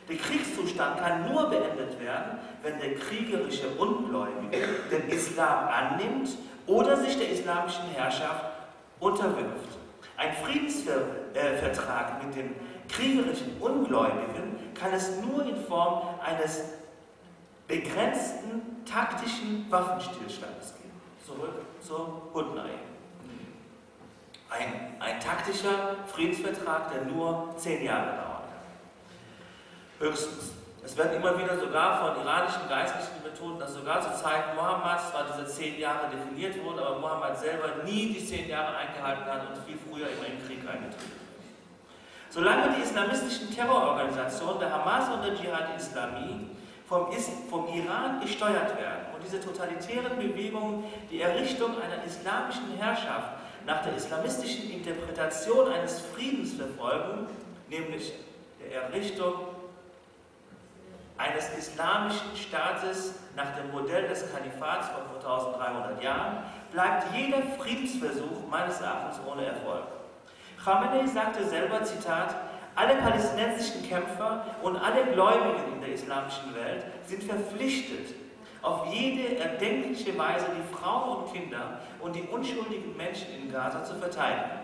Der Kriegszustand kann nur beendet werden, wenn der kriegerische Ungläubige den Islam annimmt oder sich der islamischen Herrschaft unterwirft. Ein Friedensvertrag mit den kriegerischen Ungläubigen kann es nur in Form eines begrenzten taktischen Waffenstillstandes geben. Zurück zur Hudnai. Ein, ein taktischer Friedensvertrag, der nur zehn Jahre dauern kann. Höchstens. Es wird immer wieder sogar von iranischen Geistlichen betont, dass sogar zur Zeit Mohammeds zwar diese zehn Jahre definiert wurden, aber Mohammed selber nie die zehn Jahre eingehalten hat und viel früher immer in den Krieg eingetreten ist. Solange die islamistischen Terrororganisationen der Hamas und der Dschihad Islami vom, vom Iran gesteuert werden und diese totalitären Bewegungen die Errichtung einer islamischen Herrschaft nach der islamistischen Interpretation eines Friedens verfolgen, nämlich der Errichtung eines islamischen Staates nach dem Modell des Kalifats von vor 1300 Jahren, bleibt jeder Friedensversuch meines Erachtens ohne Erfolg. Khamenei sagte selber, Zitat, alle palästinensischen Kämpfer und alle Gläubigen in der islamischen Welt sind verpflichtet, auf jede erdenkliche Weise die Frauen und Kinder und die unschuldigen Menschen in Gaza zu verteidigen.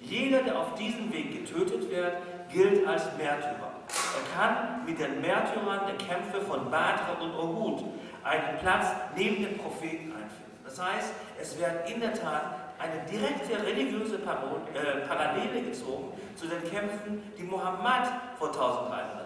Jeder, der auf diesem Weg getötet wird, gilt als Märtyrer. Er kann mit den Märtyrern der Kämpfe von Badr und Uhud einen Platz neben den Propheten einfinden. Das heißt, es wird in der Tat eine direkte religiöse äh, Parallele gezogen zu den Kämpfen, die Mohammed vor 1300 Jahren geführt hat.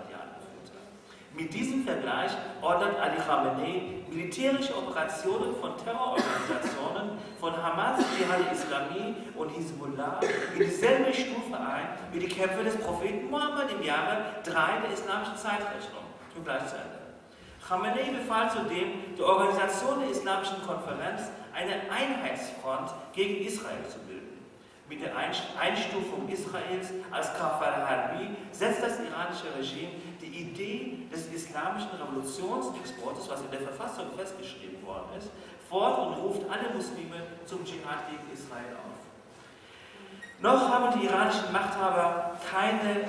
Mit diesem Vergleich ordnet Ali Khamenei militärische Operationen von Terrororganisationen von Hamas, Jihad Islami und Hezbollah in dieselbe Stufe ein wie die Kämpfe des Propheten Mohammed im Jahre 3 der islamischen Zeitrechnung. Ich gleich zu Ende. Khamenei befahl zudem, die Organisation der Islamischen Konferenz eine Einheitsfront gegen Israel zu bilden. Mit der Einstufung Israels als Kafar al-Harbi setzt das iranische Regime die Idee des islamischen Revolutionsexportes, was in der Verfassung festgeschrieben worden ist, fort und ruft alle Muslime zum Dschihad gegen Israel auf. Noch haben die iranischen Machthaber keine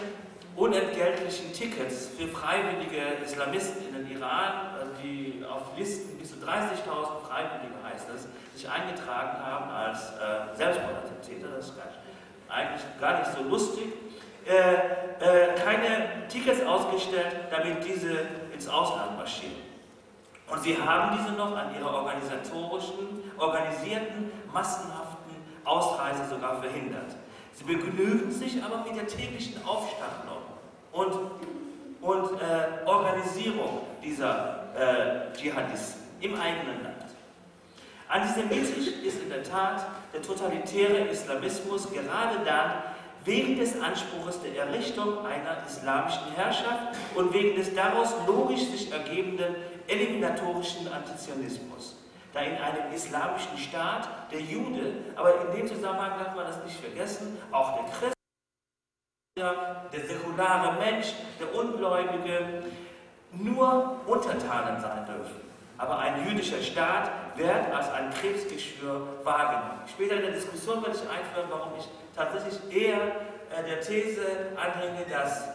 unentgeltlichen Tickets für freiwillige Islamisten in den Iran, die auf Listen bis zu 30.000 Freiwillige heißt es, sich eingetragen haben als äh, Selbstmordattentäter, das ist eigentlich gar nicht so lustig, äh, äh, keine Tickets ausgestellt, damit diese ins Ausland marschieren. Und sie haben diese noch an ihrer organisatorischen, organisierten, massenhaften Ausreise sogar verhindert. Sie begnügen sich aber mit der täglichen Aufstachelung und, und äh, Organisierung dieser äh, Dschihadisten im eigenen Land. Antisemitisch ist in der Tat der totalitäre Islamismus gerade dann wegen des Anspruchs der Errichtung einer islamischen Herrschaft und wegen des daraus logisch sich ergebenden eliminatorischen Antizionismus. Da in einem islamischen Staat der Jude, aber in dem Zusammenhang darf man das nicht vergessen, auch der Christ, der säkulare Mensch, der Ungläubige, nur Untertanen sein dürfen aber ein jüdischer Staat wird als ein Krebsgeschwür wahrgenommen. Später in der Diskussion werde ich einführen, warum ich tatsächlich eher äh, der These anhänge, dass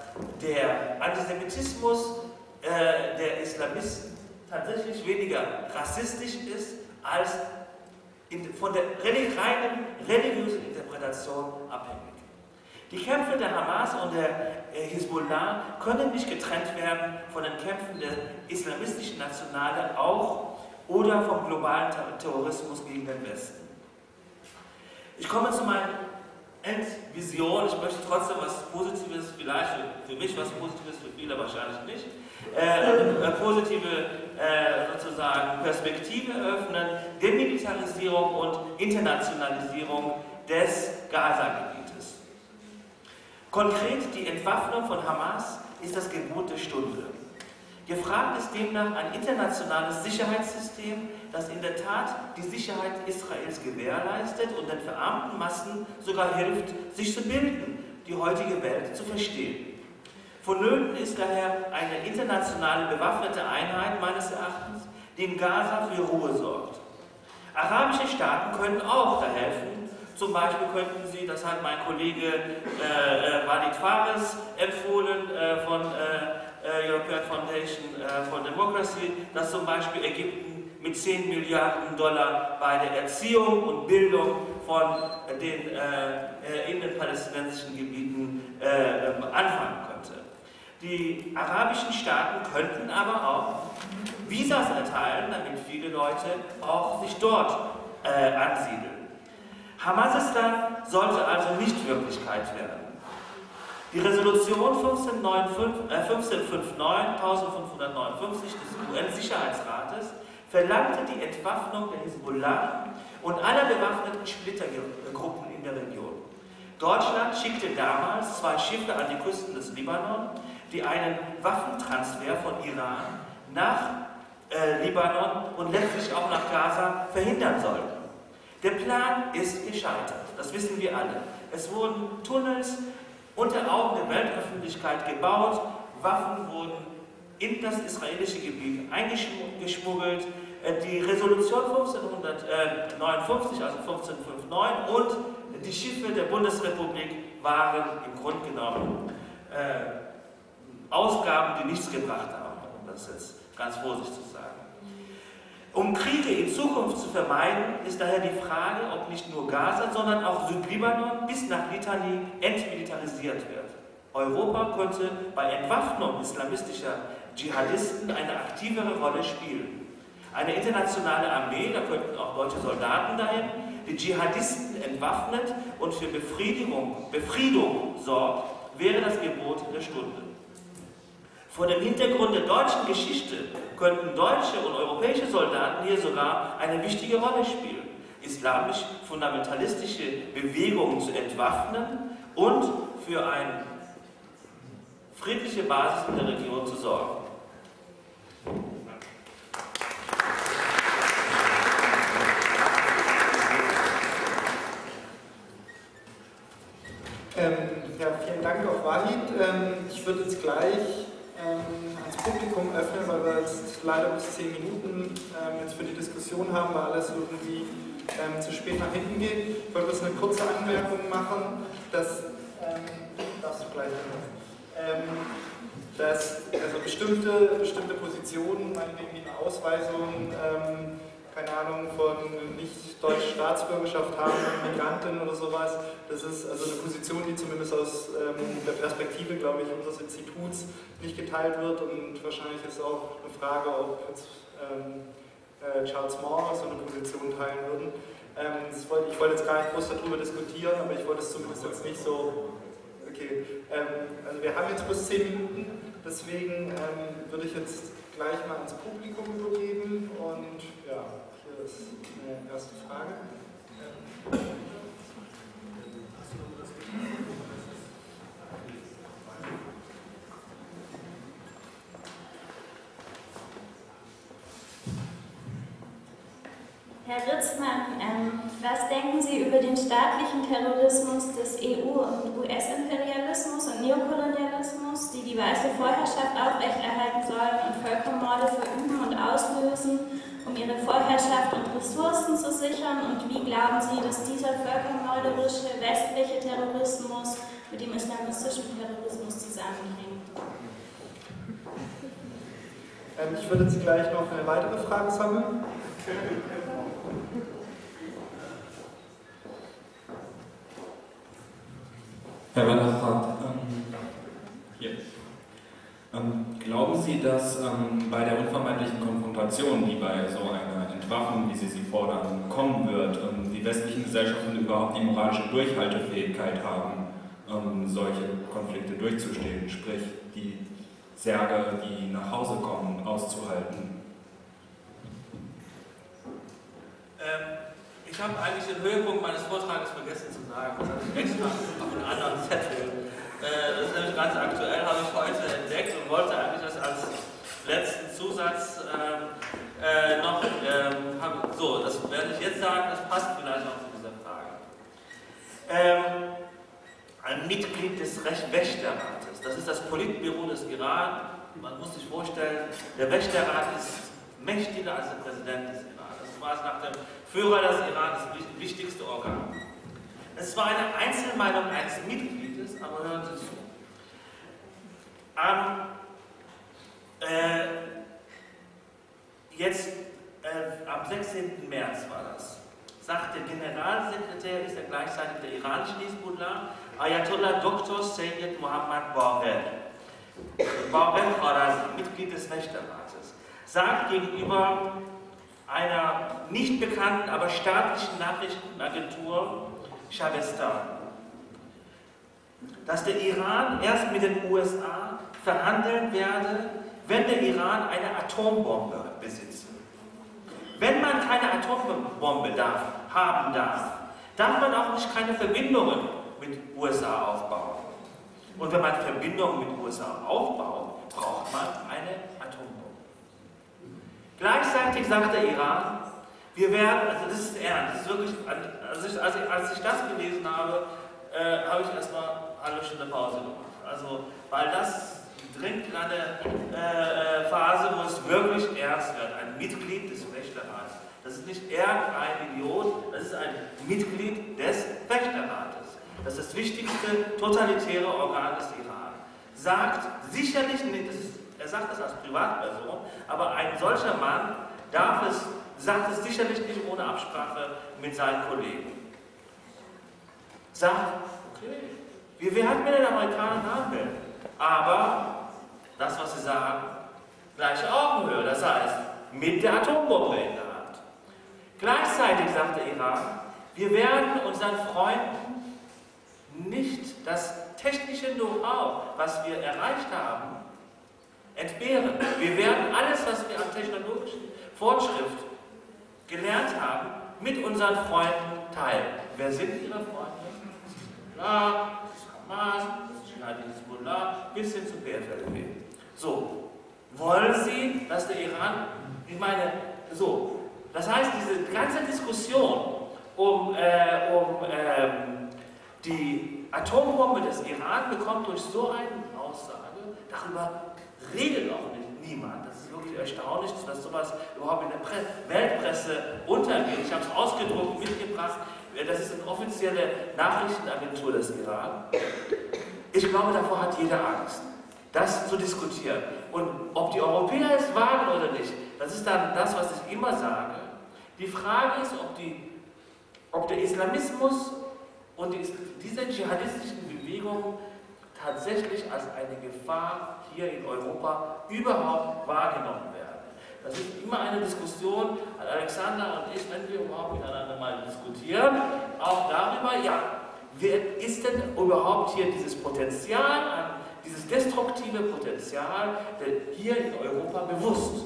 der Antisemitismus äh, der Islamisten tatsächlich weniger rassistisch ist, als in, von der reinen religiösen Interpretation abhängig. Die Kämpfe der Hamas und der äh, Hisbollah können nicht getrennt werden von den Kämpfen der islamistischen Nationale auch oder vom globalen Terrorismus gegen den Westen. Ich komme zu meiner Endvision. Ich möchte trotzdem was Positives, vielleicht für, mich was Positives, für viele wahrscheinlich nicht, äh, eine positive äh, sozusagen Perspektive eröffnen, Demilitarisierung und Internationalisierung des Gaza-Gebiets. Konkret die Entwaffnung von Hamas ist das Gebot der Stunde. Gefragt ist demnach ein internationales Sicherheitssystem, das in der Tat die Sicherheit Israels gewährleistet und den verarmten Massen sogar hilft, sich zu bilden, die heutige Welt zu verstehen. Vonnöten ist daher eine internationale bewaffnete Einheit meines Erachtens, die in Gaza für Ruhe sorgt. Arabische Staaten können auch da helfen, zum Beispiel könnten Sie, das hat mein Kollege äh, äh, Walid Fares empfohlen äh, von äh, äh European Foundation äh, for Democracy, dass zum Beispiel Ägypten mit 10 Milliarden Dollar bei der Erziehung und Bildung von den in den palästinensischen Gebieten anfangen könnte. Die arabischen Staaten könnten aber auch Visas erteilen, damit viele Leute auch sich dort ansiedeln. Hamasistan sollte also nicht Wirklichkeit werden. Die Resolution 1559, äh, 1559 1559 des UN-Sicherheitsrates verlangte die Entwaffnung der Hezbollah und aller bewaffneten Splittergruppen in der Region. Deutschland schickte damals zwei Schiffe an die Küsten des Libanon, die einen Waffentransfer von Iran nach äh, Libanon und letztlich auch nach Gaza verhindern sollten. Der Plan ist gescheitert, das wissen wir alle. Es wurden Tunnels unter Augen der Weltöffentlichkeit gebaut, Waffen wurden in das israelische Gebiet eingeschmuggelt. Äh, die Resolution 1559, also 1559 und die Schiffe der Bundesrepublik waren im Grunde genommen äh, Ausgaben, die nichts gebracht haben, um das jetzt ganz vorsichtig zu sagen. Um Kriege in Zukunft zu vermeiden, ist daher die Frage, ob nicht nur Gaza, sondern auch Südlibanon bis nach Litani entmilitarisiert wird. Europa könnte bei Entwaffnung islamistischer Dschihadisten eine aktivere Rolle spielen. Eine internationale Armee, da könnten auch deutsche Soldaten dahin, die Dschihadisten entwaffnet und für Befriedigung, Befriedung sorgt, wäre das Gebot der Stunde. Vor dem Hintergrund der deutschen Geschichte könnten deutsche und europäische Soldaten hier sogar eine wichtige Rolle spielen, islamisch-fundamentalistische Bewegungen zu entwaffnen und für eine friedliche Basis in der Region zu sorgen. Ähm, ja, vielen Dank auch Wahid. Ähm, ich würde jetzt gleich ähm, ans Publikum öffnen, weil wir jetzt leider bis zehn Minuten ähm, jetzt für die Diskussion haben, weil alles irgendwie ähm, zu spät nach hinten geht. Ich wollte jetzt eine kurze Anmerkung machen, dass, ähm, darfst du gleich dass also bestimmte, bestimmte Positionen, meinetwegen wie eine Ausweisung, keine Ahnung, von nicht deutscher Staatsbürgerschaft haben, Migranten oder sowas. Das ist also eine Position, die zumindest aus ähm, der Perspektive, glaube ich, unseres Instituts nicht geteilt wird und wahrscheinlich ist auch eine Frage, ob jetzt ähm, äh, Charles Moore so eine Position teilen würden. Ähm, wollte, ich wollte jetzt gar nicht groß darüber diskutieren, aber ich wollte es zumindest jetzt nicht so. Okay, ähm, also wir haben jetzt bis zehn Minuten, deswegen ähm, würde ich jetzt gleich mal ans Publikum übergeben und ja das ist eine erste Frage. Herr Ritzmann, ähm, was denken Sie über den staatlichen Terrorismus des EU- und US-Imperialismus und Neokolonialismus, die die weiße Vorherrschaft aufrechterhalten sollen und Völkermorde verüben und auslösen um ihre Vorherrschaft und Ressourcen zu sichern? Und wie glauben Sie, dass dieser völkermörderische westliche Terrorismus mit dem islamistischen Terrorismus zusammenhängt? Ähm, ich würde jetzt gleich noch eine weitere Frage sammeln. Herr Wanderfahrt, ähm, hier. Ähm, glauben Sie, dass ähm, bei der unvermeidlichen Konfrontation, die bei so einer Entwaffnung, wie Sie sie fordern, kommen wird, ähm, die westlichen Gesellschaften überhaupt die moralische Durchhaltefähigkeit haben, ähm, solche Konflikte durchzustehen, sprich die Särge, die nach Hause kommen, auszuhalten? Ähm, ich habe eigentlich den Höhepunkt meines Vortrages vergessen zu sagen. Das habe ich extra auf einen anderen Zettel das ist nämlich ganz aktuell, habe ich heute entdeckt und wollte eigentlich das als letzten Zusatz ähm, äh, noch, ähm, hab, so, das werde ich jetzt sagen, das passt vielleicht auch zu dieser Frage. Ähm, ein Mitglied des Wächterrates, das ist das Politbüro des Iran. Man muss sich vorstellen, der Wächterrat ist mächtiger als der Präsident des Iran. Das war es nach dem Führer des Iran das wichtigste Organ. Es war eine Einzelmeinung eines Mitglieds aber hören Sie zu. Am, äh, jetzt, äh, am 16. März war das, sagt der Generalsekretär, ist er gleichzeitig der iranische Hezbollah, Ayatollah Dr. Sayyid Muhammad Borrell, Borrell Kharazi, Mitglied des Wächterrates, sagt gegenüber einer nicht bekannten, aber staatlichen Nachrichtenagentur Shabestan, dass der Iran erst mit den USA verhandeln werde, wenn der Iran eine Atombombe besitzt. Wenn man keine Atombombe darf, haben darf, darf man auch nicht keine Verbindungen mit USA aufbauen. Und wenn man Verbindungen mit USA aufbaut, braucht man eine Atombombe. Gleichzeitig sagt der Iran, wir werden, also das ist ernst, das ist wirklich, als ich, ich, als ich das gelesen habe, äh, habe ich erstmal halbe Stunde Pause gemacht. Also, weil das dringt in eine äh, äh, Phase, wo es wirklich ernst wird. Ein Mitglied des Wächterrats. Das ist nicht irgendein Idiot, das ist ein Mitglied des Wächterrates. Das ist das wichtigste totalitäre Organ des Iran. Sagt sicherlich nicht, ist, er sagt das als Privatperson, aber ein solcher Mann darf es, sagt es sicherlich nicht ohne Absprache mit seinen Kollegen. Sagt, okay, wir werden mit den Amerikanern handeln. Aber das, was sie sagen, gleiche Augenhöhe. Das heißt, mit der Atombombe in der Hand. Gleichzeitig sagt der Iran, wir werden unseren Freunden nicht das technische Know-how, was wir erreicht haben, entbehren. Wir werden alles, was wir an technologischen Fortschritt gelernt haben, mit unseren Freunden teilen. Wer sind Ihre Freunde? Ist Hamas, Jihad Hezbollah, bis hin zu PFLP. So, wollen Sie, dass der Iran, ich meine, so, das heißt, diese ganze Diskussion um, äh, um ähm, die Atombombe des Iran bekommt durch so eine Aussage, darüber redet auch nicht niemand. Das ist wirklich erstaunlich, dass sowas überhaupt in der Pre Weltpresse untergeht. Ich habe es ausgedruckt, mitgebracht. Das ist eine offizielle Nachrichtenagentur des Iran. Ich glaube, davor hat jeder Angst, das zu diskutieren. Und ob die Europäer es wagen oder nicht, das ist dann das, was ich immer sage. Die Frage ist, ob, die, ob der Islamismus und die, diese dschihadistischen Bewegungen tatsächlich als eine Gefahr hier in Europa überhaupt wahrgenommen werden. Das ist immer eine Diskussion, Alexander und ich, wenn wir überhaupt miteinander mal diskutieren, auch darüber, ja, ist denn überhaupt hier dieses Potenzial dieses destruktive Potenzial hier in Europa bewusst?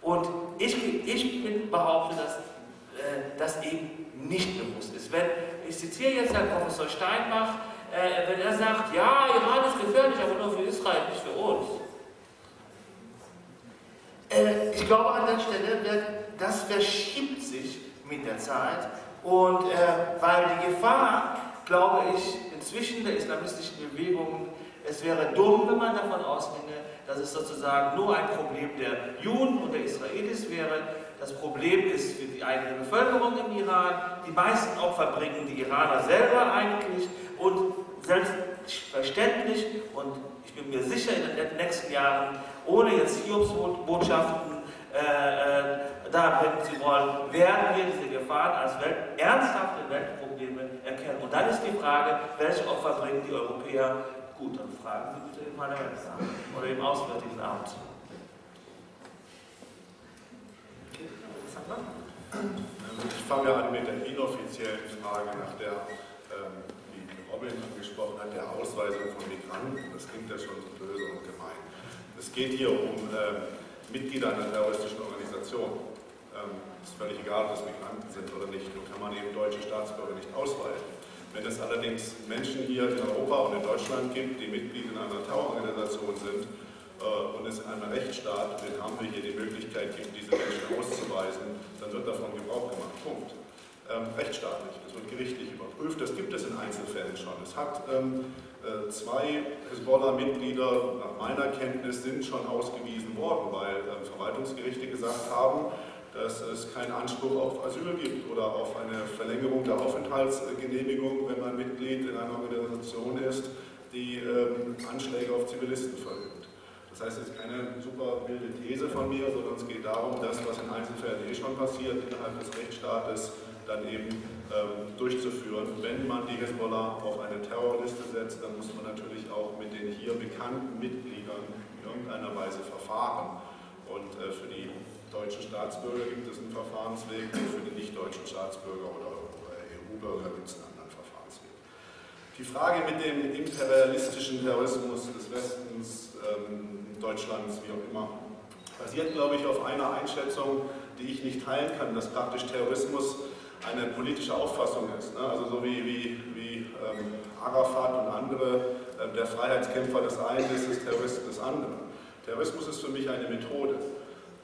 Und ich, ich bin behaupte, dass äh, das eben nicht bewusst ist. Wenn, ich zitiere jetzt Herrn Professor Steinbach, äh, wenn er sagt, ja, Iran ist gefährlich, aber nur für Israel, nicht für uns. Äh, ich glaube an der Stelle, das verschiebt sich mit der Zeit und äh, weil die Gefahr, glaube ich, inzwischen der islamistischen Bewegungen, es wäre dumm, wenn man davon ausginge, dass es sozusagen nur ein Problem der Juden und der Israelis wäre. Das Problem ist für die eigene Bevölkerung im Iran. Die meisten Opfer bringen die Iraner selber eigentlich und selbstverständlich und ich bin mir sicher in den nächsten Jahren, ohne jetzt Hiobsbotschaften äh, äh, da bringen zu wollen, werden wir diese Gefahren als Welt, ernsthafte Weltprobleme erkennen. Und dann ist die Frage, welche Opfer bringen die Europäer Gut, dann fragen Sie bitte im Parlamentsamt oder im Auswärtigen Amt. Ich fange an mit der inoffiziellen Frage nach der, ähm, Robin angesprochen hat, der Ausweisung von Migranten. Das klingt ja schon so böse und gemein. Es geht hier um äh, Mitglieder einer terroristischen Organisation. Ähm, ist völlig egal, ob das Migranten sind oder nicht. Nur kann man eben deutsche Staatsbürger nicht ausweisen. Wenn es allerdings Menschen hier in Europa und in Deutschland gibt, die Mitglied in einer Terrororganisation sind äh, und es in einem Rechtsstaat, den haben wir hier die Möglichkeit gibt, diese Menschen auszuweisen, dann wird davon Gebrauch gemacht. Punkt. Ähm, rechtsstaatlich, das wird gerichtlich überprüft, das gibt es in Einzelfällen schon. Es hat ähm, äh, zwei Hezbollah-Mitglieder nach meiner Kenntnis sind schon ausgewiesen worden, weil äh, Verwaltungsgerichte gesagt haben, dass es keinen Anspruch auf Asyl gibt oder auf eine Verlängerung der Aufenthaltsgenehmigung, wenn man Mitglied in einer Organisation ist, die ähm, Anschläge auf Zivilisten verübt. Das heißt, es ist keine super wilde These von mir, sondern es geht darum, das, was in Einzelfällen eh schon passiert, innerhalb des Rechtsstaates dann eben ähm, durchzuführen. Wenn man die Hezbollah auf eine Terrorliste setzt, dann muss man natürlich auch mit den hier bekannten Mitgliedern in irgendeiner Weise verfahren. Und äh, für die deutschen Staatsbürger gibt es einen Verfahrensweg und für die nicht-deutschen Staatsbürger oder, EU-Bürger gibt es einen anderen Verfahrensweg. Die Frage mit dem imperialistischen Terrorismus des Westens, ähm, Deutschlands, wie auch immer, basiert, glaube ich, auf einer Einschätzung, die ich nicht teilen kann, dass praktisch Terrorismus eine politische Auffassung ist. Ne? Also so wie, wie, wie ähm, Arafat und andere, äh, der Freiheitskämpfer des einen ist, des Terroristen des anderen. Terrorismus ist für mich eine Methode.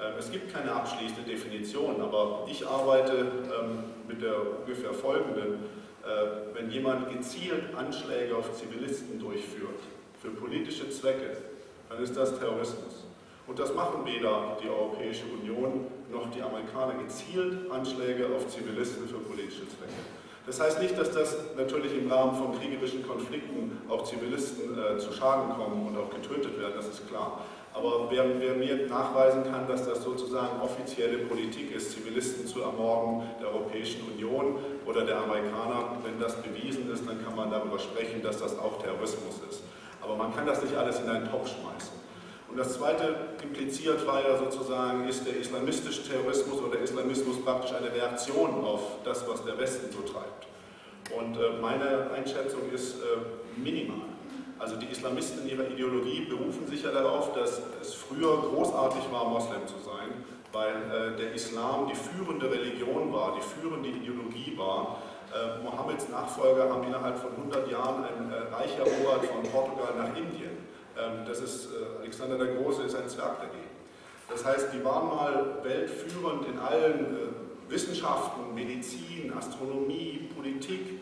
Ähm, es gibt keine abschließende Definition, aber ich arbeite ähm, mit der ungefähr folgenden. Äh, wenn jemand gezielt Anschläge auf Zivilisten durchführt, für politische Zwecke, dann ist das Terrorismus. Und das machen weder die Europäische Union noch die Amerikaner gezielt Anschläge auf Zivilisten für politische Zwecke. Das heißt nicht, dass das natürlich im Rahmen von kriegerischen Konflikten auch Zivilisten äh, zu Schaden kommen und auch getötet werden, das ist klar. Aber wer, wer, mir nachweisen kann, dass das sozusagen offizielle Politik ist, Zivilisten zu ermorden der Europäischen Union oder der Amerikaner, wenn das bewiesen ist, dann kann man darüber sprechen, dass das auch Terrorismus ist. Aber man kann das nicht alles in einen Topf schmeißen. Und das Zweite impliziert war ja sozusagen, ist der islamistische Terrorismus oder Islamismus praktisch eine Reaktion auf das, was der Westen so treibt. Und äh, meine Einschätzung ist äh, minimal. Also die Islamisten in ihrer Ideologie berufen sich ja darauf, dass es früher großartig war, Moslem zu sein, weil äh, der Islam die führende Religion war, die führende Ideologie war. Mohammeds Nachfolger haben innerhalb von 100 Jahren ein äh, Reich erobert von Portugal nach Indien. Ähm, das ist, äh, Alexander der Große ist ein Zwerg dagegen. Das heißt, die waren mal weltführend in allen äh, Wissenschaften, Medizin, Astronomie, Politik.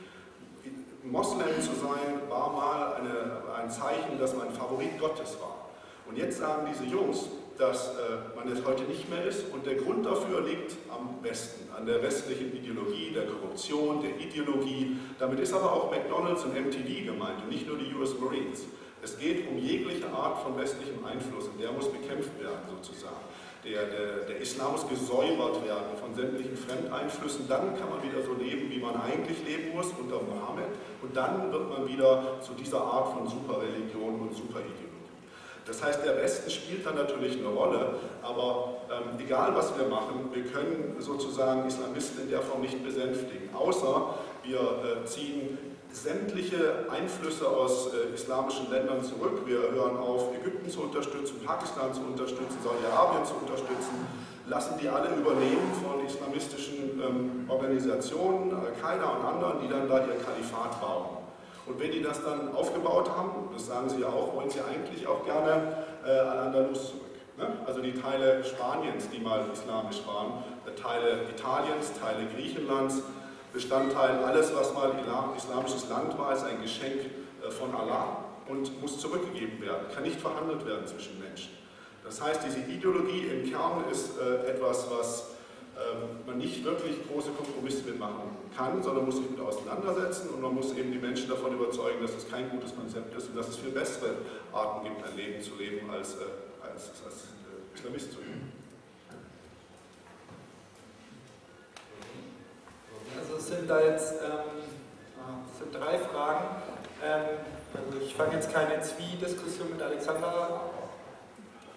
Moslem zu sein, war mal eine, ein Zeichen, dass man Favorit Gottes war. Und jetzt sagen diese Jungs, dass äh, man es heute nicht mehr ist. Und der Grund dafür liegt am Westen, an der westlichen Ideologie, der Korruption, der Ideologie. Damit ist aber auch McDonalds und MTV gemeint und nicht nur die US Marines. Es geht um jegliche Art von westlichem Einfluss und der muss bekämpft werden sozusagen. Der, der, der, Islam muss gesäubert werden von sämtlichen Fremdeinflüssen. Dann kann man wieder so leben, wie man eigentlich leben muss unter Mohammed. Und dann wird man wieder zu dieser Art von Superreligion und Superideologie. Das heißt, der Westen spielt dann natürlich eine Rolle, aber ähm, egal was wir machen, wir können sozusagen Islamisten in der Form nicht besänftigen, außer wir äh, ziehen sämtliche Einflüsse aus äh, islamischen Ländern zurück. Wir hören auf, Ägypten zu unterstützen, Pakistan zu unterstützen, Saudi-Arabien zu unterstützen, lassen die alle übernehmen von islamistischen ähm, Organisationen, Al-Qaida und anderen, die dann da ihr Kalifat bauen. Und wenn die das dann aufgebaut haben, das sagen sie ja auch, wollen sie eigentlich auch gerne äh, an Andalus zurück. Ne? Also die Teile Spaniens, die mal islamisch waren, äh, Teile Italiens, Teile Griechenlands, Bestandteil, alles was mal islamisches Land war, ist ein Geschenk äh, von Allah und muss zurückgegeben werden, kann nicht verhandelt werden zwischen Menschen. Das heißt, diese Ideologie im Kern ist äh, etwas, was ähm, man nicht wirklich große Kompromisse mitmachen kann, sondern muss sich mit auseinandersetzen und man muss eben die Menschen davon überzeugen, dass es kein gutes Konzept ist und dass es viel bessere Arten gibt, ein Leben zu leben, als, äh, als, als Islamist zu leben. Also es sind da jetzt ähm, ah, sind drei Fragen. Ähm, also ich fange jetzt keine Zwie-Diskussion mit Alexander.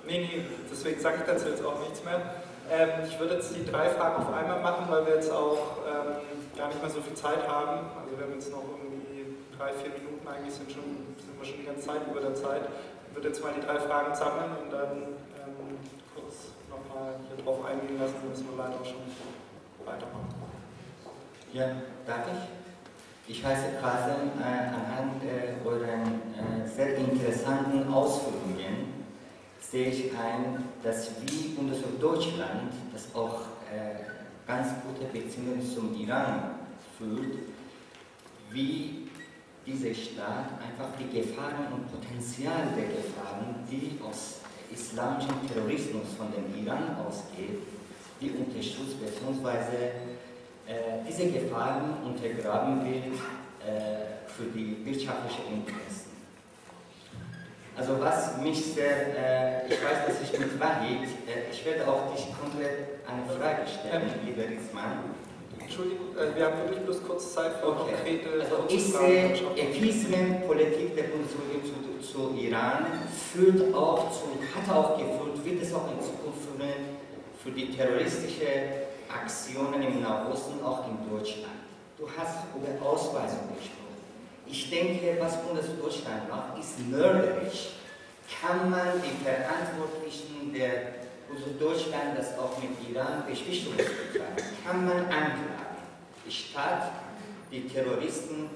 Nee, nee, deswegen sage ich dazu jetzt auch nichts mehr. Ähm, ich würde jetzt die drei Fragen auf einmal machen, weil wir jetzt auch ähm, gar nicht mehr so viel Zeit haben. Also wir haben jetzt noch irgendwie drei, vier Minuten eigentlich, sind, schon, sind wir schon die ganze Zeit über der Zeit. Ich würde jetzt mal die drei Fragen sammeln und dann ähm, kurz nochmal hier drauf eingehen lassen, dann müssen wir leider auch schon weitermachen. Ja, darf ich? Ich heiße Kasem, äh, anhand äh, euren äh, sehr interessanten Ausführungen sehe ich ein, dass wie Bundesrepublik Deutschland, das auch äh, ganz gute Beziehungen zum Iran führt, wie dieser Staat einfach die Gefahren und Potenzial der Gefahren, die aus islamischem Terrorismus von dem Iran ausgeht, die unterstützt bzw äh, diese Gefahren untergraben wird äh, für die wirtschaftlichen Interessen. Also was mich sehr, äh, ich weiß, dass ich mit Wahid, äh, ich werde auch dich konkret eine Frage stellen, lieber Riesmann. Entschuldigung, wir haben wirklich bloß kurz Zeit für okay. konkrete also Ich sehe, Appeasement-Politik der Bundesrepublik zu, zu, Iran führt auch zu, hat auch geführt, wird es auch in Zukunft führen, für die terroristische Aktionen im Nahosten, auch in Deutschland. Du hast über Ausweisung gesprochen. Ich denke, was Bundesdeutschland macht, ist mörderisch. Kann man die Verantwortlichen der Deutschland, das auch mit Iran Beschwichtigungsverfahren, kann man anklagen, statt die Terroristen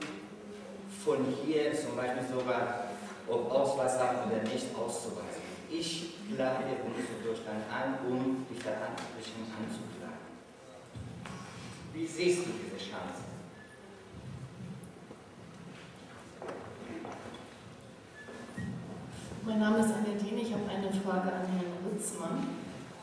von hier zum Beispiel sogar, ob Ausweis haben oder nicht, auszuweisen. Ich klage Bundesdeutschland an, um die Verantwortlichen anzuklagen. Wie siehst du diese Chance? Mein Name ist Annette ich habe eine Frage an Herrn Ritzmann.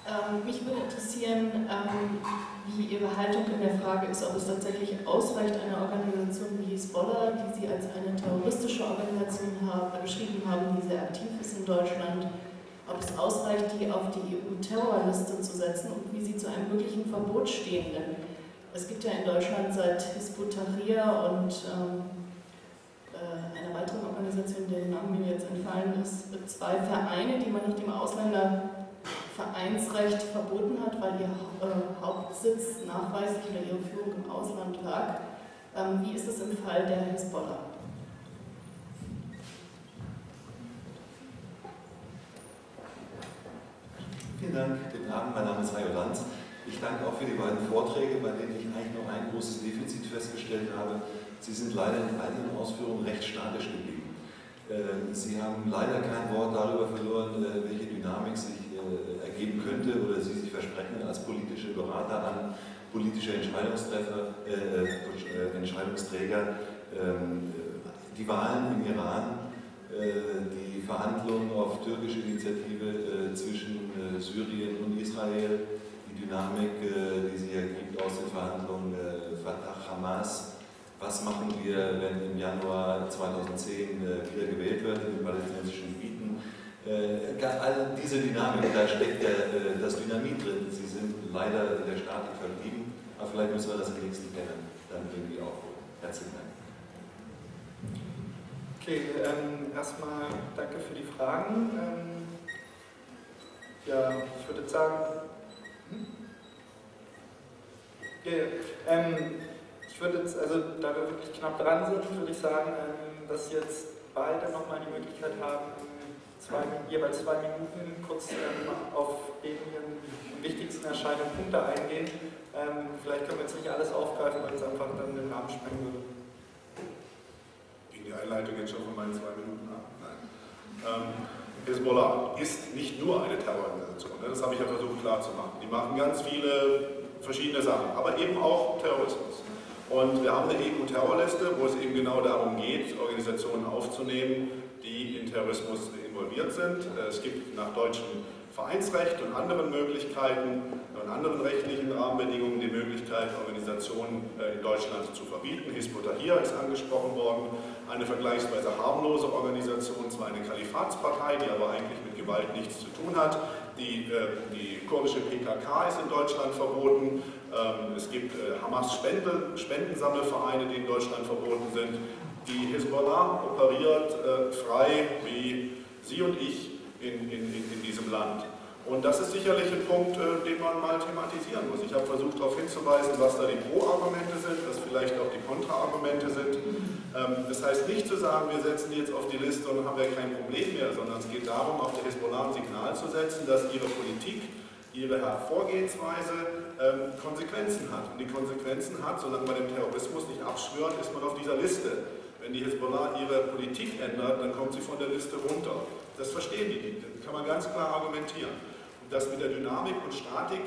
Ähm, mich würde interessieren, ähm, wie Ihre Haltung in der Frage ist, ob es tatsächlich ausreicht, eine Organisation wie Hezbollah, die Sie als eine terroristische Organisation haben, beschrieben haben, die sehr aktiv ist in Deutschland, ob es ausreicht, die auf die EU-Terrorliste zu setzen und wie Sie zu einem möglichen Verbot stehen. Denn es gibt ja in Deutschland seit Hizbut und ähm, äh, einer weiteren Organisation, deren Namen mir jetzt entfallen ist, zwei Vereine, die man nach dem Ausländervereinsrecht verboten hat, weil ihr äh, Hauptsitz nachweislich oder ihre Führung im Ausland lag. Ähm, wie ist es im Fall der Hisbollah? Vielen Dank, guten Abend, mein Name ist Hajo Lanz. Ich danke auch für die beiden Vorträge, bei denen ich eigentlich noch ein großes Defizit festgestellt habe. Sie sind leider in all Ihren Ausführungen recht statisch geblieben. Ähm, Sie haben leider kein Wort darüber verloren, äh, welche Dynamik sich äh, ergeben könnte oder Sie sich versprechen als politische Berater an politische Entscheidungsträger, äh, äh, Entscheidungsträger ähm, die Wahlen im Iran, äh, die Verhandlungen auf türkische Initiative äh, zwischen äh, Syrien und Israel, Dynamik, die sich ergibt aus den Verhandlungen Fatah-Hamas. Was machen wir, wenn im Januar 2010 wieder gewählt wird in den palästinensischen Gebieten? All diese Dynamik, da steckt ja das Dynamit drin. Sie sind leider in der Statik verblieben, aber vielleicht müssen wir das im nächsten Panel dann irgendwie aufholen. Herzlichen Dank. Okay, ähm, erstmal danke für die Fragen. Ähm, ja, ich würde sagen? Yeah, ähm, ich würde jetzt, also da wir wirklich knapp dran sind, würde ich sagen, ähm, dass jetzt beide nochmal die Möglichkeit haben, zwei, jeweils zwei Minuten kurz ähm, auf den wichtigsten erscheinenden Punkte eingehen. Ähm, vielleicht können wir jetzt nicht alles aufgreifen, weil es einfach dann den Rahmen sprengen würde die Einleitung jetzt schon von meinen zwei Minuten ab. Nein. Ähm, Hezbollah ist nicht nur eine Terrororganisation, ne? das habe ich ja versucht klarzumachen. Die machen ganz viele verschiedene Sachen, aber eben auch Terrorismus. Und wir haben eine EU-Terrorliste, wo es eben genau darum geht, Organisationen aufzunehmen, die in Terrorismus involviert sind. Es gibt nach deutschem Vereinsrecht und anderen Möglichkeiten und anderen rechtlichen Rahmenbedingungen die Möglichkeit, Organisationen äh, in Deutschland zu verbieten. Hizb hier ist angesprochen worden, eine vergleichsweise harmlose Organisation, zwar eine Kalifatspartei, die aber eigentlich mit Gewalt nichts zu tun hat. Die, äh, die kurdische PKK ist in Deutschland verboten. Ähm, es gibt äh, Hamas-Spendensammelvereine, die in Deutschland verboten sind. Die Hezbollah operiert frei wie Sie und ich in, in, in diesem Land. Und das ist sicherlich ein Punkt, äh, den man mal thematisieren muss. Ich habe versucht darauf hinzuweisen, was da die Pro-Argumente vielleicht auch die Kontra-Argumente sind. Ähm, das heißt nicht zu sagen, wir setzen die jetzt auf die Liste und haben wir kein Problem mehr, sondern es geht darum, auf der Hezbollah ein Signal zu setzen, dass ihre Politik, ihre Vorgehensweise ähm, Konsequenzen hat. Und die Konsequenzen hat, solange man dem Terrorismus nicht abschwört, ist man auf dieser Liste. Wenn die Hezbollah ihre Politik ändert, dann kommt sie von der Liste runter. Das verstehen die, das kann man ganz klar argumentieren. Und das mit der Dynamik und Statik,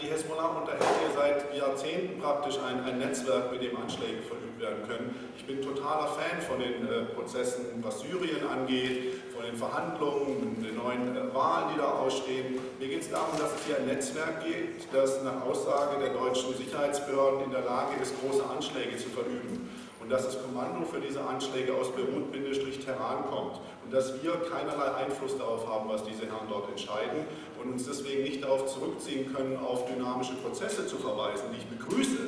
die Hezbollah unterhält hier seit Jahrzehnten praktisch ein, ein, Netzwerk, mit dem Anschläge verübt werden können. Ich bin totaler Fan von den äh, Prozessen, was Syrien angeht, von den Verhandlungen, den neuen äh, Wahlen, die da ausstehen. Mir geht es darum, dass es hier ein Netzwerk gibt, das nach Aussage der deutschen Sicherheitsbehörden in der Lage ist, große Anschläge zu verüben und dass das Kommando für diese Anschläge aus Beirut-Teheran kommt und dass wir keinerlei Einfluss darauf haben, was diese Herren dort entscheiden und uns deswegen nicht darauf zurückziehen können, auf dynamische Prozesse zu verweisen, die ich begrüße,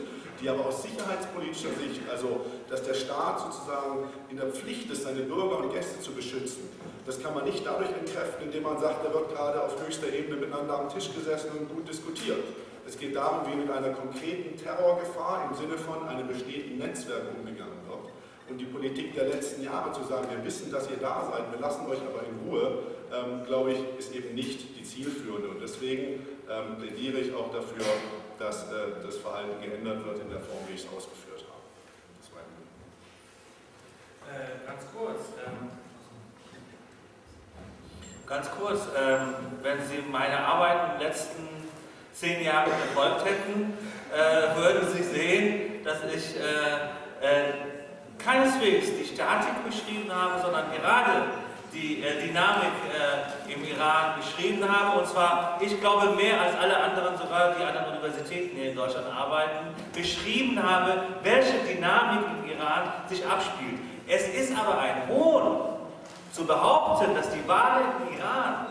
die aber aus sicherheitspolitischer Sicht, also dass der Staat sozusagen in der Pflicht ist, seine Bürger und Gäste zu beschützen, das kann man nicht dadurch entkräften, indem man sagt, da wird gerade auf höchster Ebene miteinander am Tisch gesessen und gut diskutiert. Es geht darum, wie mit einer konkreten Terrorgefahr im Sinne von einem bestehenden Netzwerk umgegangen wird. Und die Politik der letzten Jahre zu sagen, wir wissen, dass ihr da seid, wir lassen euch aber in Ruhe, ähm, glaube ich, ist eben nicht die zielführende. Und deswegen ähm, plädiere ich auch dafür, dass äh, das Verhalten geändert wird in der Form, wie ich es ausgeführt habe. Äh, ganz kurz. Ähm, ganz kurz, ähm, wenn Sie meine Arbeit im letzten zehn Jahre verfolgt hätten, äh, würden Sie sehen, dass ich äh, äh, keineswegs die Statik beschrieben habe, sondern gerade die äh, Dynamik äh, im Iran beschrieben habe. Und zwar, ich glaube, mehr als alle anderen, sogar die anderen Universitäten hier in Deutschland arbeiten, beschrieben habe, welche Dynamik im Iran sich abspielt. Es ist aber ein Hohn zu behaupten, dass die Wahlen im Iran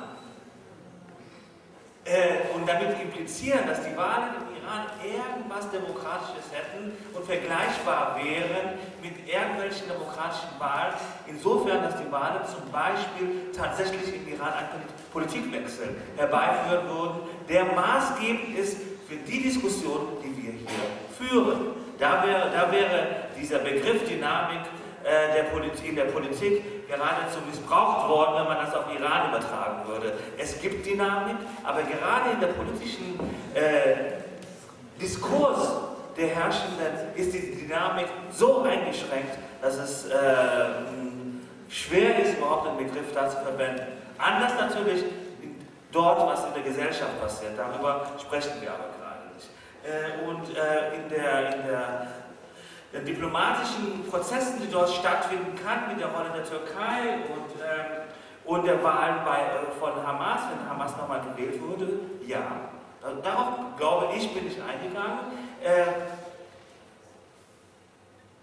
äh, und damit implizieren, dass die Wahlen im Iran irgendwas Demokratisches hätten und vergleichbar wären mit irgendwelchen demokratischen Wahlen, insofern, dass die Wahlen zum Beispiel tatsächlich im Iran einen Politikwechsel herbeiführen würden, der maßgebend ist für die Diskussion, die wir hier führen. Da wäre, da wäre dieser Begriff Dynamik äh, der Politik, in der Politik geradezu missbraucht worden, wenn man das auf Iran übertragen würde. Es gibt Dynamik, aber gerade in der politischen äh, Diskurs der Herrschenden ist die Dynamik so eingeschränkt, dass es äh, schwer ist, überhaupt einen Begriff da zu verwenden. Anders natürlich dort, was in der Gesellschaft passiert. Darüber sprechen wir aber gerade nicht. Äh, und äh, in der, in der den diplomatischen Prozessen, die dort stattfinden kann, mit der Rolle der Türkei und, ähm, und der Wahl bei, äh, von Hamas, wenn Hamas nochmal gewählt wurde, ja. Darauf, glaube ich, bin ich eingegangen. Äh,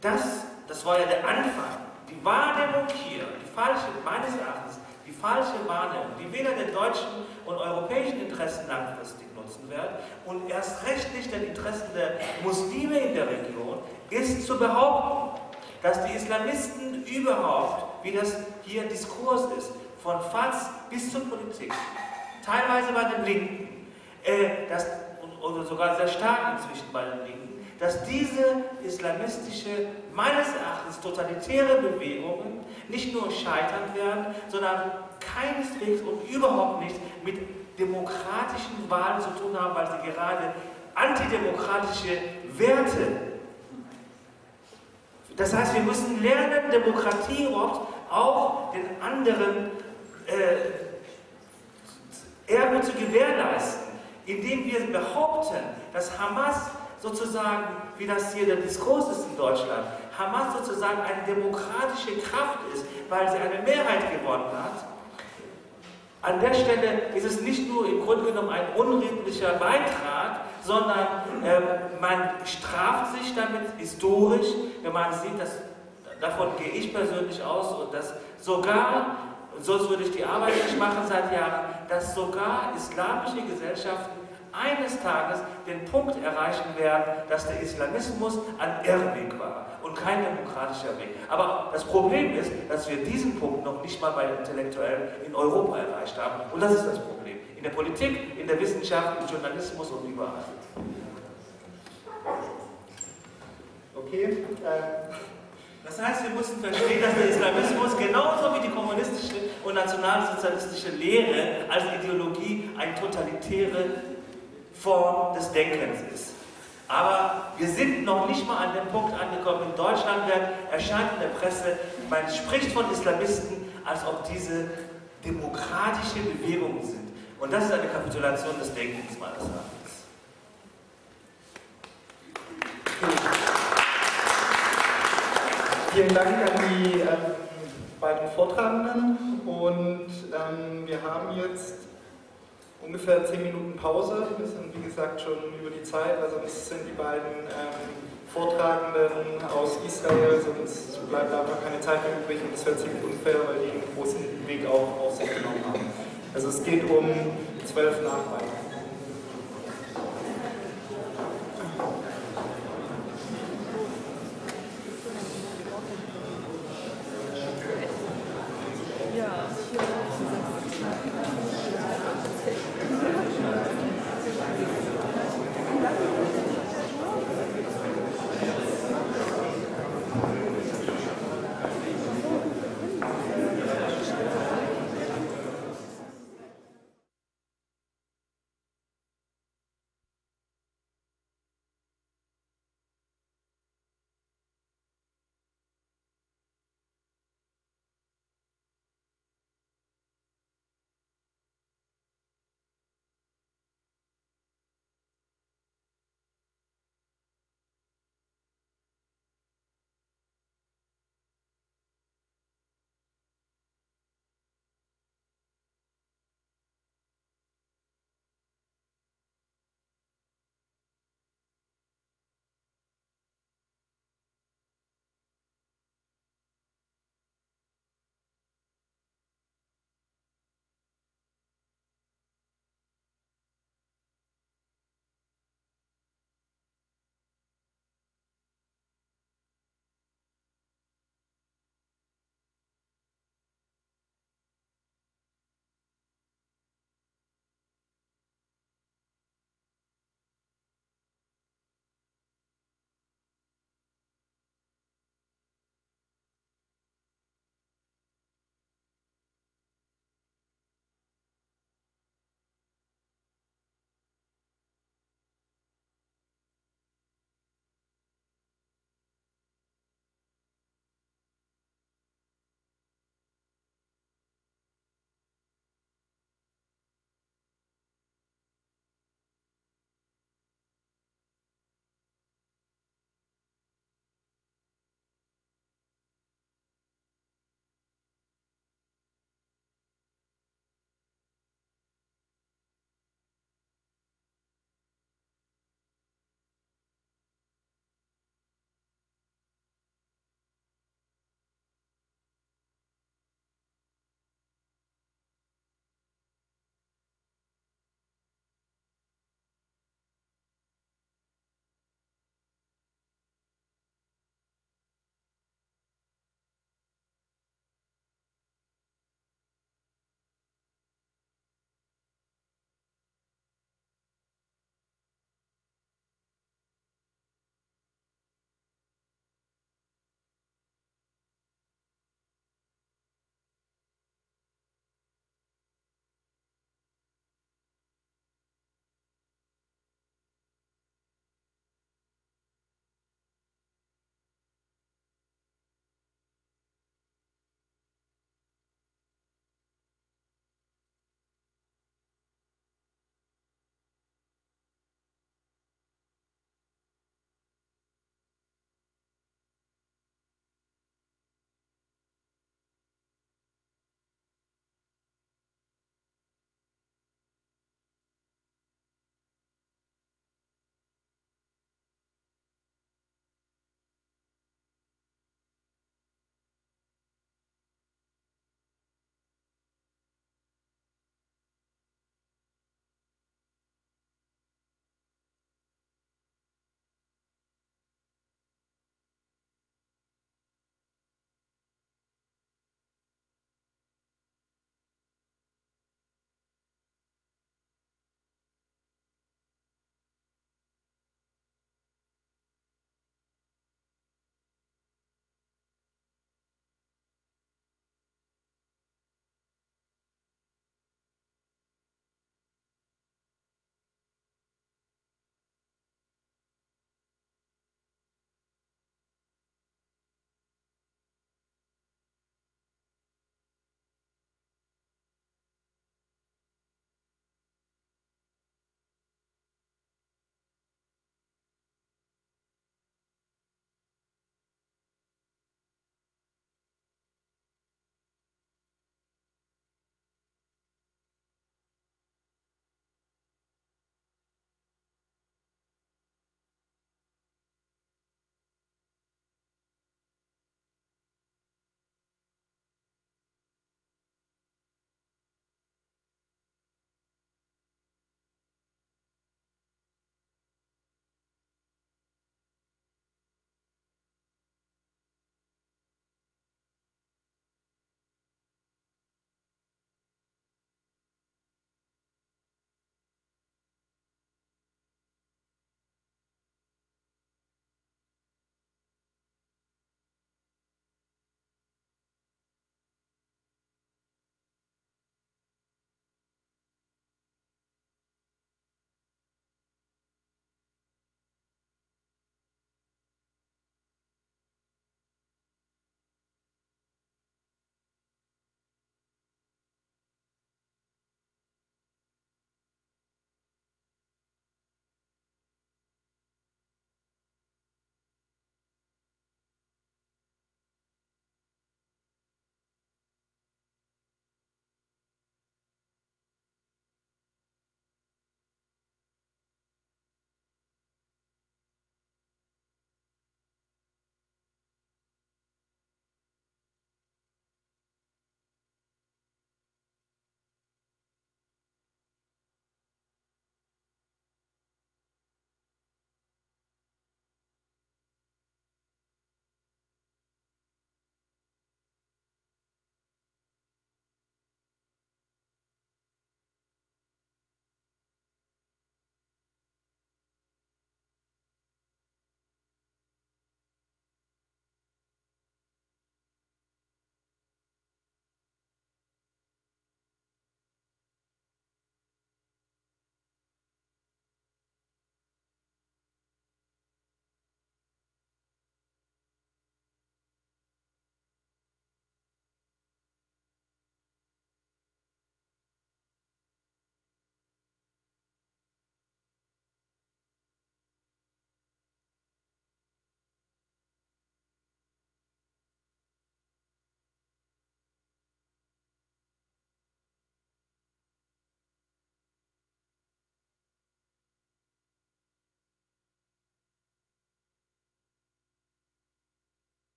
das, das war ja der Anfang. Die Wahrnehmung hier, die falsche, meines Erachtens, die falsche Wahrnehmung, die weder den deutschen und europäischen Interessen langfristig nutzen wird und erst recht nicht den Interessen der Muslime in der Region, ist zu behaupten, dass die Islamisten überhaupt, wie das hier Diskurs ist, von FATS bis zur Politik, teilweise bei den Linken, äh, das, oder sogar sehr stark inzwischen bei den Linken, dass diese islamistische, meines Erachtens totalitäre Bewegungen nicht nur scheitern werden, sondern keineswegs und überhaupt nicht mit demokratischen Wahlen zu tun haben, weil sie gerade antidemokratische Werte. Das heißt, wir müssen lernen, Demokratie überhaupt auch den anderen äh, Erbe zu gewährleisten, indem wir behaupten, dass Hamas sozusagen, wie das hier der Diskurs ist in Deutschland, Hamas sozusagen eine demokratische Kraft ist, weil sie eine Mehrheit gewonnen hat. An der Stelle ist es nicht nur im Grunde genommen ein unredlicher Beitrag, sondern äh, man straft sich damit historisch, wenn man sieht, dass davon gehe ich persönlich aus und dass sogar, sonst würde ich die Arbeit nicht machen seit Jahren, dass sogar islamische Gesellschaften eines Tages den Punkt erreichen werden, dass der Islamismus ein Irrweg war und kein demokratischer Weg. Aber das Problem ist, dass wir diesen Punkt noch nicht mal bei Intellektuellen in Europa erreicht haben. Und das ist das Problem. In der Politik, in der Wissenschaft, im Journalismus und überall. Okay. Äh, das heißt, wir müssen verstehen, dass der Islamismus genauso wie die kommunistische und nationalsozialistische Lehre als Ideologie eine totalitäre Form des Denkens ist. Aber wir sind noch nicht mal an dem Punkt angekommen. In Deutschland wird, erscheint in der Presse, man spricht von Islamisten, als ob diese demokratische Bewegungen sind. Und das ist eine Kapitulation des Denkens meines Erachtens. Vielen Dank an die ähm, beiden Vortragenden und ähm, wir haben jetzt ungefähr 10 Minuten Pause. Wir sind wie gesagt schon über die Zeit, also es sind die beiden ähm, Vortragenden aus Israel, sonst bleibt einfach keine Zeit mehr übrig und das wäre ziemlich unfair, weil die einen großen Weg auch auf sich genommen haben. Also es geht um 12 nach.